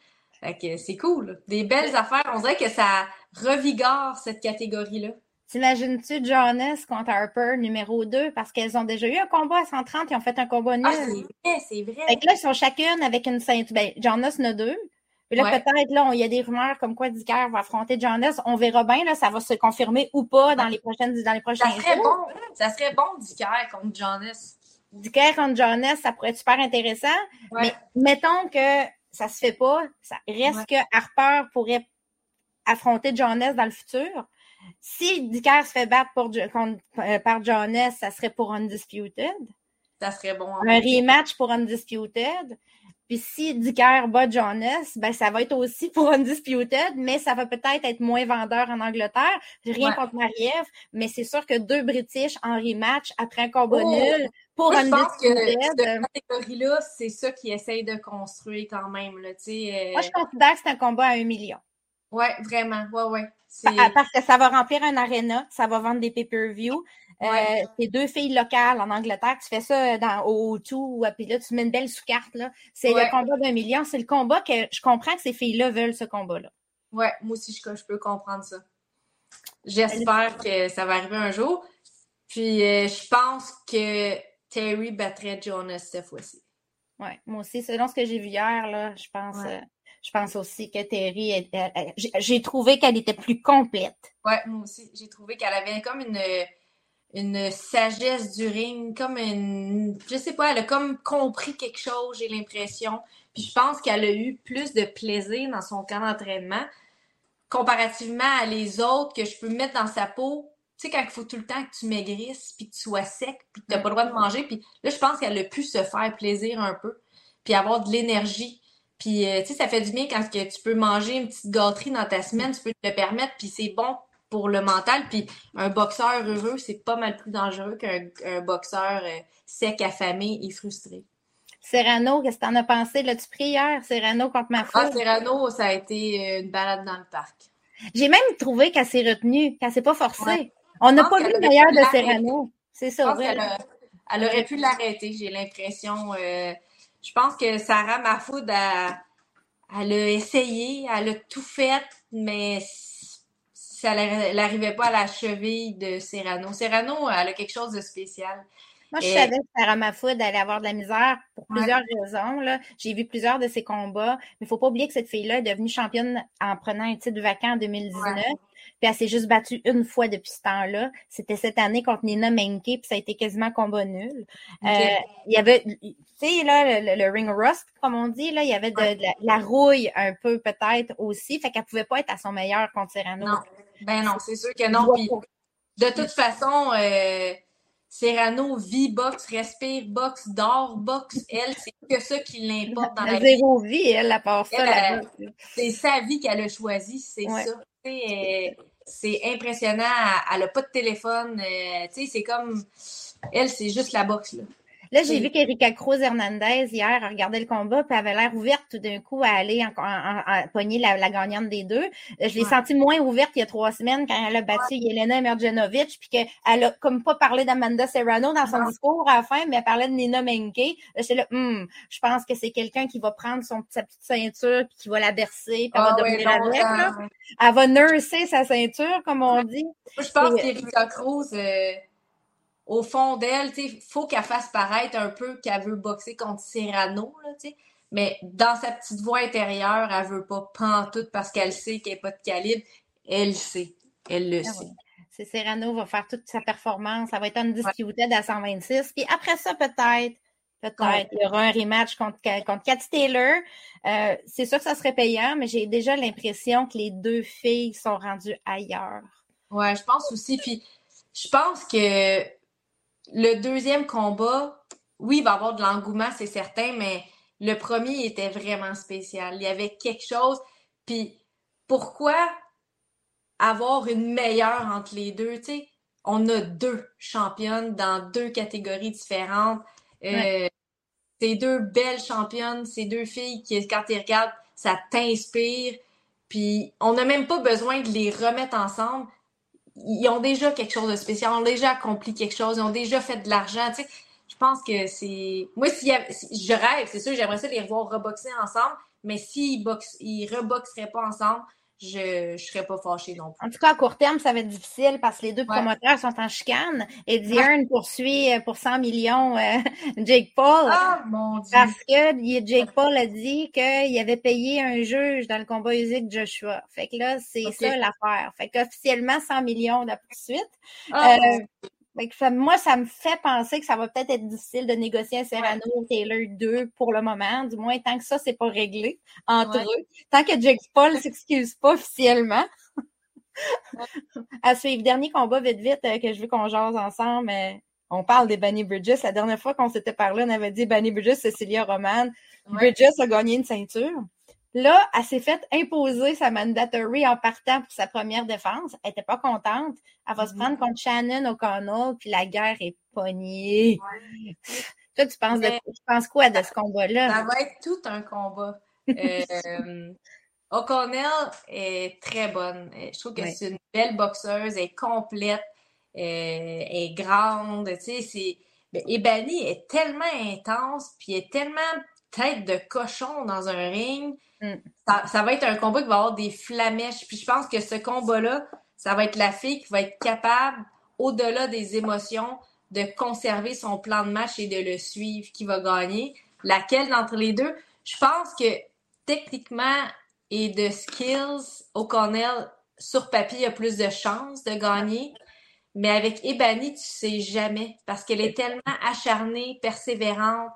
C'est cool. Des belles affaires. On dirait que ça revigore cette catégorie-là. T'imagines-tu Jonas contre Harper numéro 2 parce qu'elles ont déjà eu un combat à 130 ils ont fait un combat nul. Ah, c'est vrai, c'est vrai. Fait que là, ils sont chacune avec une ceinture. Ben, Jonas en a deux. Puis là, Ouais. peut-être, là, il y a des rumeurs comme quoi Dicker va affronter Jonas. On verra bien, là, ça va se confirmer ou pas dans les prochaines, dans les prochains Ça serait jours. bon. Ça serait bon, Dicker contre Jonas. Dicker contre Jonas, ça pourrait être super intéressant. Ouais. Mais mettons que ça se fait pas, ça reste que Harper pourrait affronter Jonas dans le futur. Si Dicker se fait battre pour, Jo- contre- euh, par Jonas, ça serait pour Undisputed. Ça serait bon. un rematch pour Undisputed. Puis si Dicker bat Jonas, ben ça va être aussi pour Undisputed, mais ça va peut-être être moins vendeur en Angleterre. Rien Ouais. contre Marie-Ève, mais c'est sûr que deux British en rematch après un combat Oh! nul pour Moi, je pense que Undisputed. cette catégorie-là, c'est ça qu'ils essayent de construire quand même. Là, euh, Moi, je considère que c'est un combat à un million. Ouais, vraiment. Ouais, ouais. Parce que ça va remplir un arena, ça va vendre des pay-per-view. Euh, Ouais. c'est deux filles locales en Angleterre. Tu fais ça dans, au tout, puis là, tu mets une belle sous-carte. là. C'est Ouais. le combat d'un million. C'est le combat que je comprends que ces filles-là veulent ce combat-là. Ouais, moi aussi, je, je peux comprendre ça. J'espère que ça va arriver un jour. Puis, euh, je pense que Terry battrait Jonas cette fois-ci. Ouais, moi aussi, selon ce que j'ai vu hier, là, je pense, Ouais. euh, je pense aussi que Terry, j'ai trouvé qu'elle était plus complète. Ouais, moi aussi. J'ai trouvé qu'elle avait comme une, une sagesse du ring, comme une, je sais pas, elle a comme compris quelque chose, j'ai l'impression. Puis je pense qu'elle a eu plus de plaisir dans son camp d'entraînement comparativement à les autres que je peux mettre dans sa peau. Tu sais, quand il faut tout le temps que tu maigrisses, puis que tu sois sec, puis que tu n'as pas le droit de manger. Puis là, je pense qu'elle a pu se faire plaisir un peu, puis avoir de l'énergie. Puis, euh, tu sais, ça fait du bien quand tu peux manger une petite gâterie dans ta semaine, tu peux te le permettre, puis c'est bon pour le mental. Puis un boxeur heureux, c'est pas mal plus dangereux qu'un un boxeur euh, sec, affamé et frustré. Serrano, qu'est-ce que t'en as pensé? L'as-tu pris hier, Serrano contre ma Ah? Serrano, ça a été euh, une balade dans le parc. J'ai même trouvé qu'elle s'est retenue, qu'elle s'est pas forcée. Ouais. On n'a pas vu le meilleur de Serrano. C'est ça, vrai. Elle, aurait pu l'arrêter, j'ai l'impression. Euh, je pense que Sarah Mafoud a, elle a essayé, elle a tout fait, mais ça n'arrivait pas à la cheville de Serrano. Serrano, elle a quelque chose de spécial. Moi, je savais que Sarah Mafoud allait avoir de la misère pour plusieurs raisons. J'ai vu plusieurs de ses combats, mais il ne faut pas oublier que cette fille-là est devenue championne en prenant un titre vacant en 2019. Puis elle s'est juste battue une fois depuis ce temps-là. C'était cette année contre Nina Menke, puis ça a été quasiment combat nul. Euh, il y avait, tu sais, là, le, ring rust, comme on dit, là, il y avait de, la, rouille un peu peut-être aussi. Fait qu'elle pouvait pas être à son meilleur contre Serrano. Non, ben non, c'est sûr que non. De toute façon, euh, Serrano vit boxe, respire boxe, dort boxe. Elle, c'est que ça qui l'importe dans la, vie. Zéro vie, elle, à part ça. C'est sa vie qu'elle a choisie, c'est ça. Euh, c'est impressionnant. Elle n'a pas de téléphone. Euh, c'est comme. Elle, c'est juste la boxe. Là. Là, j'ai vu qu'Erika Cruz Hernandez, hier, a regardé le combat, puis avait l'air ouverte tout d'un coup à aller en, en, pogner la, gagnante des deux. Euh, je l'ai sentie moins ouverte il y a trois semaines quand elle a battu Yelena Merjanovic, puis qu'elle a comme pas parlé d'Amanda Serrano dans son discours à la fin, mais elle parlait de Nina Menke. J'étais là, hum, je pense que c'est quelqu'un qui va prendre son, sa petite ceinture, puis qui va la bercer, puis elle va ah devenir avec. Là. Elle va nurser sa ceinture, comme on dit. je pense qu'Erika Cruz... Euh, au fond d'elle, il faut qu'elle fasse paraître un peu qu'elle veut boxer contre Serrano, là, mais dans sa petite voix intérieure, elle veut pas pantoute parce qu'elle sait qu'elle n'est pas de calibre. Elle sait. Elle le ah sait. C'est Serrano va faire toute sa performance. Ça va être un disputed à 126. Puis après ça, peut-être, peut-être, il y aura un rematch contre, contre Kat Taylor. Euh, c'est sûr que ça serait payant, mais j'ai déjà l'impression que les deux filles sont rendues ailleurs. Ouais, je pense aussi. Puis je pense que le deuxième combat, oui, il va y avoir de l'engouement, c'est certain, mais le premier était vraiment spécial. Il y avait quelque chose. Puis pourquoi avoir une meilleure entre les deux? Tu sais, on a deux championnes dans deux catégories différentes. Euh, Ces deux belles championnes, ces deux filles qui, quand tu regardes, ça t'inspire. Puis on n'a même pas besoin de les remettre ensemble ils ont déjà quelque chose de spécial, ils ont déjà accompli quelque chose, ils ont déjà fait de l'argent. Tu sais, je pense que c'est. Moi, si, je rêve, c'est sûr, j'aimerais ça les revoir reboxer ensemble, mais s'ils box... ils reboxeraient pas ensemble, je ne serais pas fâchée non plus. En tout cas, à court terme, ça va être difficile parce que les deux promoteurs sont en chicane. Et Diane poursuit euh, pour 100 millions euh, Jake Paul. Ah, mon Dieu! Parce que Jake Paul a dit qu'il avait payé un juge dans le combat de Joshua. Fait que là, c'est ça l'affaire. Fait qu'officiellement, 100 millions de poursuite. Ah, euh, moi, ça me fait penser que ça va peut-être être difficile de négocier un Serrano Taylor 2 pour le moment, du moins tant que ça, c'est pas réglé entre eux. Tant que Jake Paul s'excuse pas officiellement. à suivre, dernier combat vite vite euh, que je veux qu'on jase ensemble. on parle des Bunny Bridges. La dernière fois qu'on s'était parlé, on avait dit Bunny Bridges, Cecilia Roman. Bridges a gagné une ceinture. Là, elle s'est faite imposer sa mandatory en partant pour sa première défense. Elle n'était pas contente. Elle va se mm-hmm. prendre contre Shannon O'Connell, puis la guerre est pognée. Toi, tu penses, tu penses quoi de ce combat-là? Ça va être tout un combat. Euh, O'Connell est très bonne. Je trouve que c'est une belle boxeuse, elle est complète, euh, elle est grande. Tu sais, c'est. Ebony est tellement intense, puis elle est tellement tête de cochon dans un ring. Mm. Ça, va être un combat qui va avoir des flamèches. Puis je pense que ce combat-là, ça va être la fille qui va être capable, au-delà des émotions, de conserver son plan de match et de le suivre, qui va gagner. Laquelle d'entre les deux? Je pense que techniquement et de skills, O'Connell, sur papier, a plus de chances de gagner. Mais avec Ebony, tu sais jamais parce qu'elle est tellement acharnée, persévérante,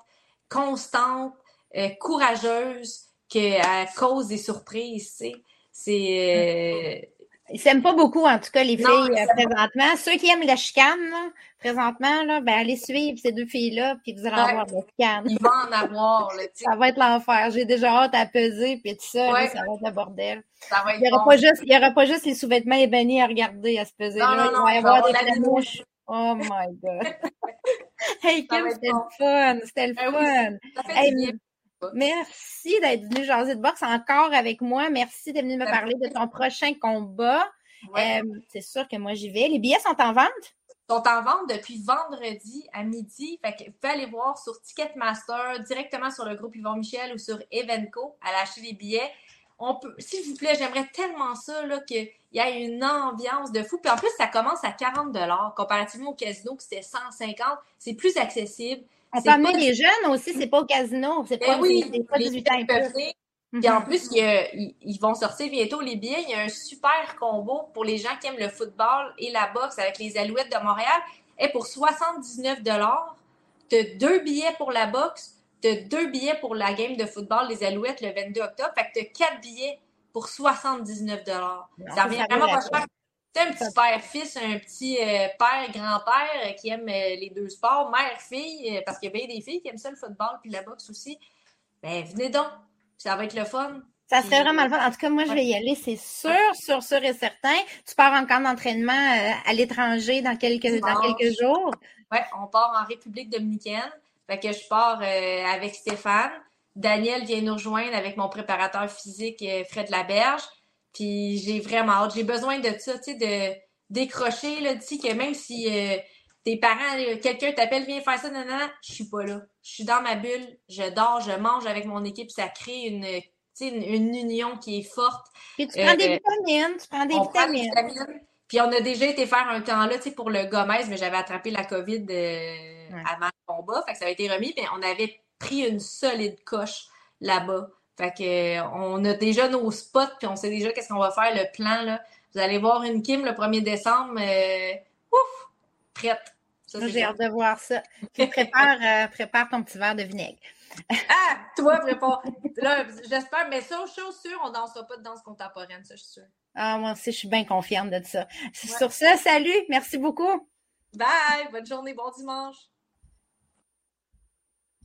constante, euh, courageuse qu'à cause des surprises, tu sais. C'est. Euh, ils s'aiment pas beaucoup, en tout cas, les filles, euh, présentement. Ceux qui aiment la chicane, présentement, là, ben, allez suivre ces deux filles-là, puis vous allez avoir de la chicane. Ils vont en avoir, là, Ça va être l'enfer. J'ai déjà hâte à peser, puis tout ça, ça va être le bordel. Ça va être il n'y aura, aura pas juste les sous-vêtements ébénis à regarder, à se peser. Non, là. Non, non, il va y avoir des mouches. Oh my God. hey, Kim, c'était le fun. C'était le ben fun. ça fait du bien. Merci d'être venu jaser de boxe encore avec moi. Merci d'être venu me parler de ton prochain combat. Euh, c'est sûr que moi, j'y vais. Les billets sont en vente? sont en vente depuis vendredi à midi. Fait que vous pouvez aller voir sur Ticketmaster, directement sur le groupe Yvon Michel ou sur Evenco, à acheter des billets. On peut, s'il vous plaît, j'aimerais tellement ça, là, qu'il y ait une ambiance de fou. Puis en plus, ça commence à 40 comparativement au casino, que c'était 150. C'est plus accessible. On peut amener les jeunes aussi, c'est pas au casino. C'est ben pas, oui, pas 18 ans puis en mhm. plus, ils vont sortir bientôt les billets. Il y a un super combo pour les gens qui aiment le football et la boxe avec les Alouettes de Montréal. Et pour 79 tu as deux billets pour la boxe, tu as deux billets pour la game de football, les Alouettes, le 22 octobre. Fait que tu as quatre billets pour 79 Ça revient vraiment pas cher. Tu un petit père-fils, un petit euh, père, grand-père euh, qui aime euh, les deux sports, mère-fille, parce qu'il y a bien des filles qui aiment ça, le football puis la boxe aussi. Ben, venez donc ça va être le fun. Ça serait vraiment le fun. En tout cas, moi, je vais y aller, c'est sûr, sûr, sûr et certain. Tu pars en camp d'entraînement euh, à l'étranger dans quelques, dans quelques jours? Oui, on part en République dominicaine. Fait que je pars euh, avec Stéphane. Daniel vient nous rejoindre avec mon préparateur physique, euh, Fred Laberge. Puis j'ai vraiment hâte. J'ai besoin de ça, tu sais, de décrocher, là, d'ici que même si tes parents, quelqu'un t'appelle, viens faire ça, non, non, je suis pas là. Je suis dans ma bulle, je dors, je mange avec mon équipe, ça crée une, une, une union qui est forte. Puis tu prends des euh, vitamines, tu prends des vitamines. Puis on a déjà été faire un temps là, tu sais, pour le Gomez, mais j'avais attrapé la COVID euh, avant le combat, fait que ça avait été remis, puis on avait pris une solide coche là-bas. Fait que on a déjà nos spots, puis on sait déjà qu'est-ce qu'on va faire, le plan, là. Vous allez voir une Kim le 1er décembre. Euh, ouf! prête. J'ai hâte de voir ça. Puis prépare, euh, prépare ton petit verre de vinaigre. ah, toi, prépare. Là, j'espère, mais ça, chose sûre, on ne dansera pas de danse contemporaine, ça, je suis sûre. Ah, moi aussi, je suis bien confiante de ça. Sur ça, salut, merci beaucoup. Bye, bonne journée, bon dimanche.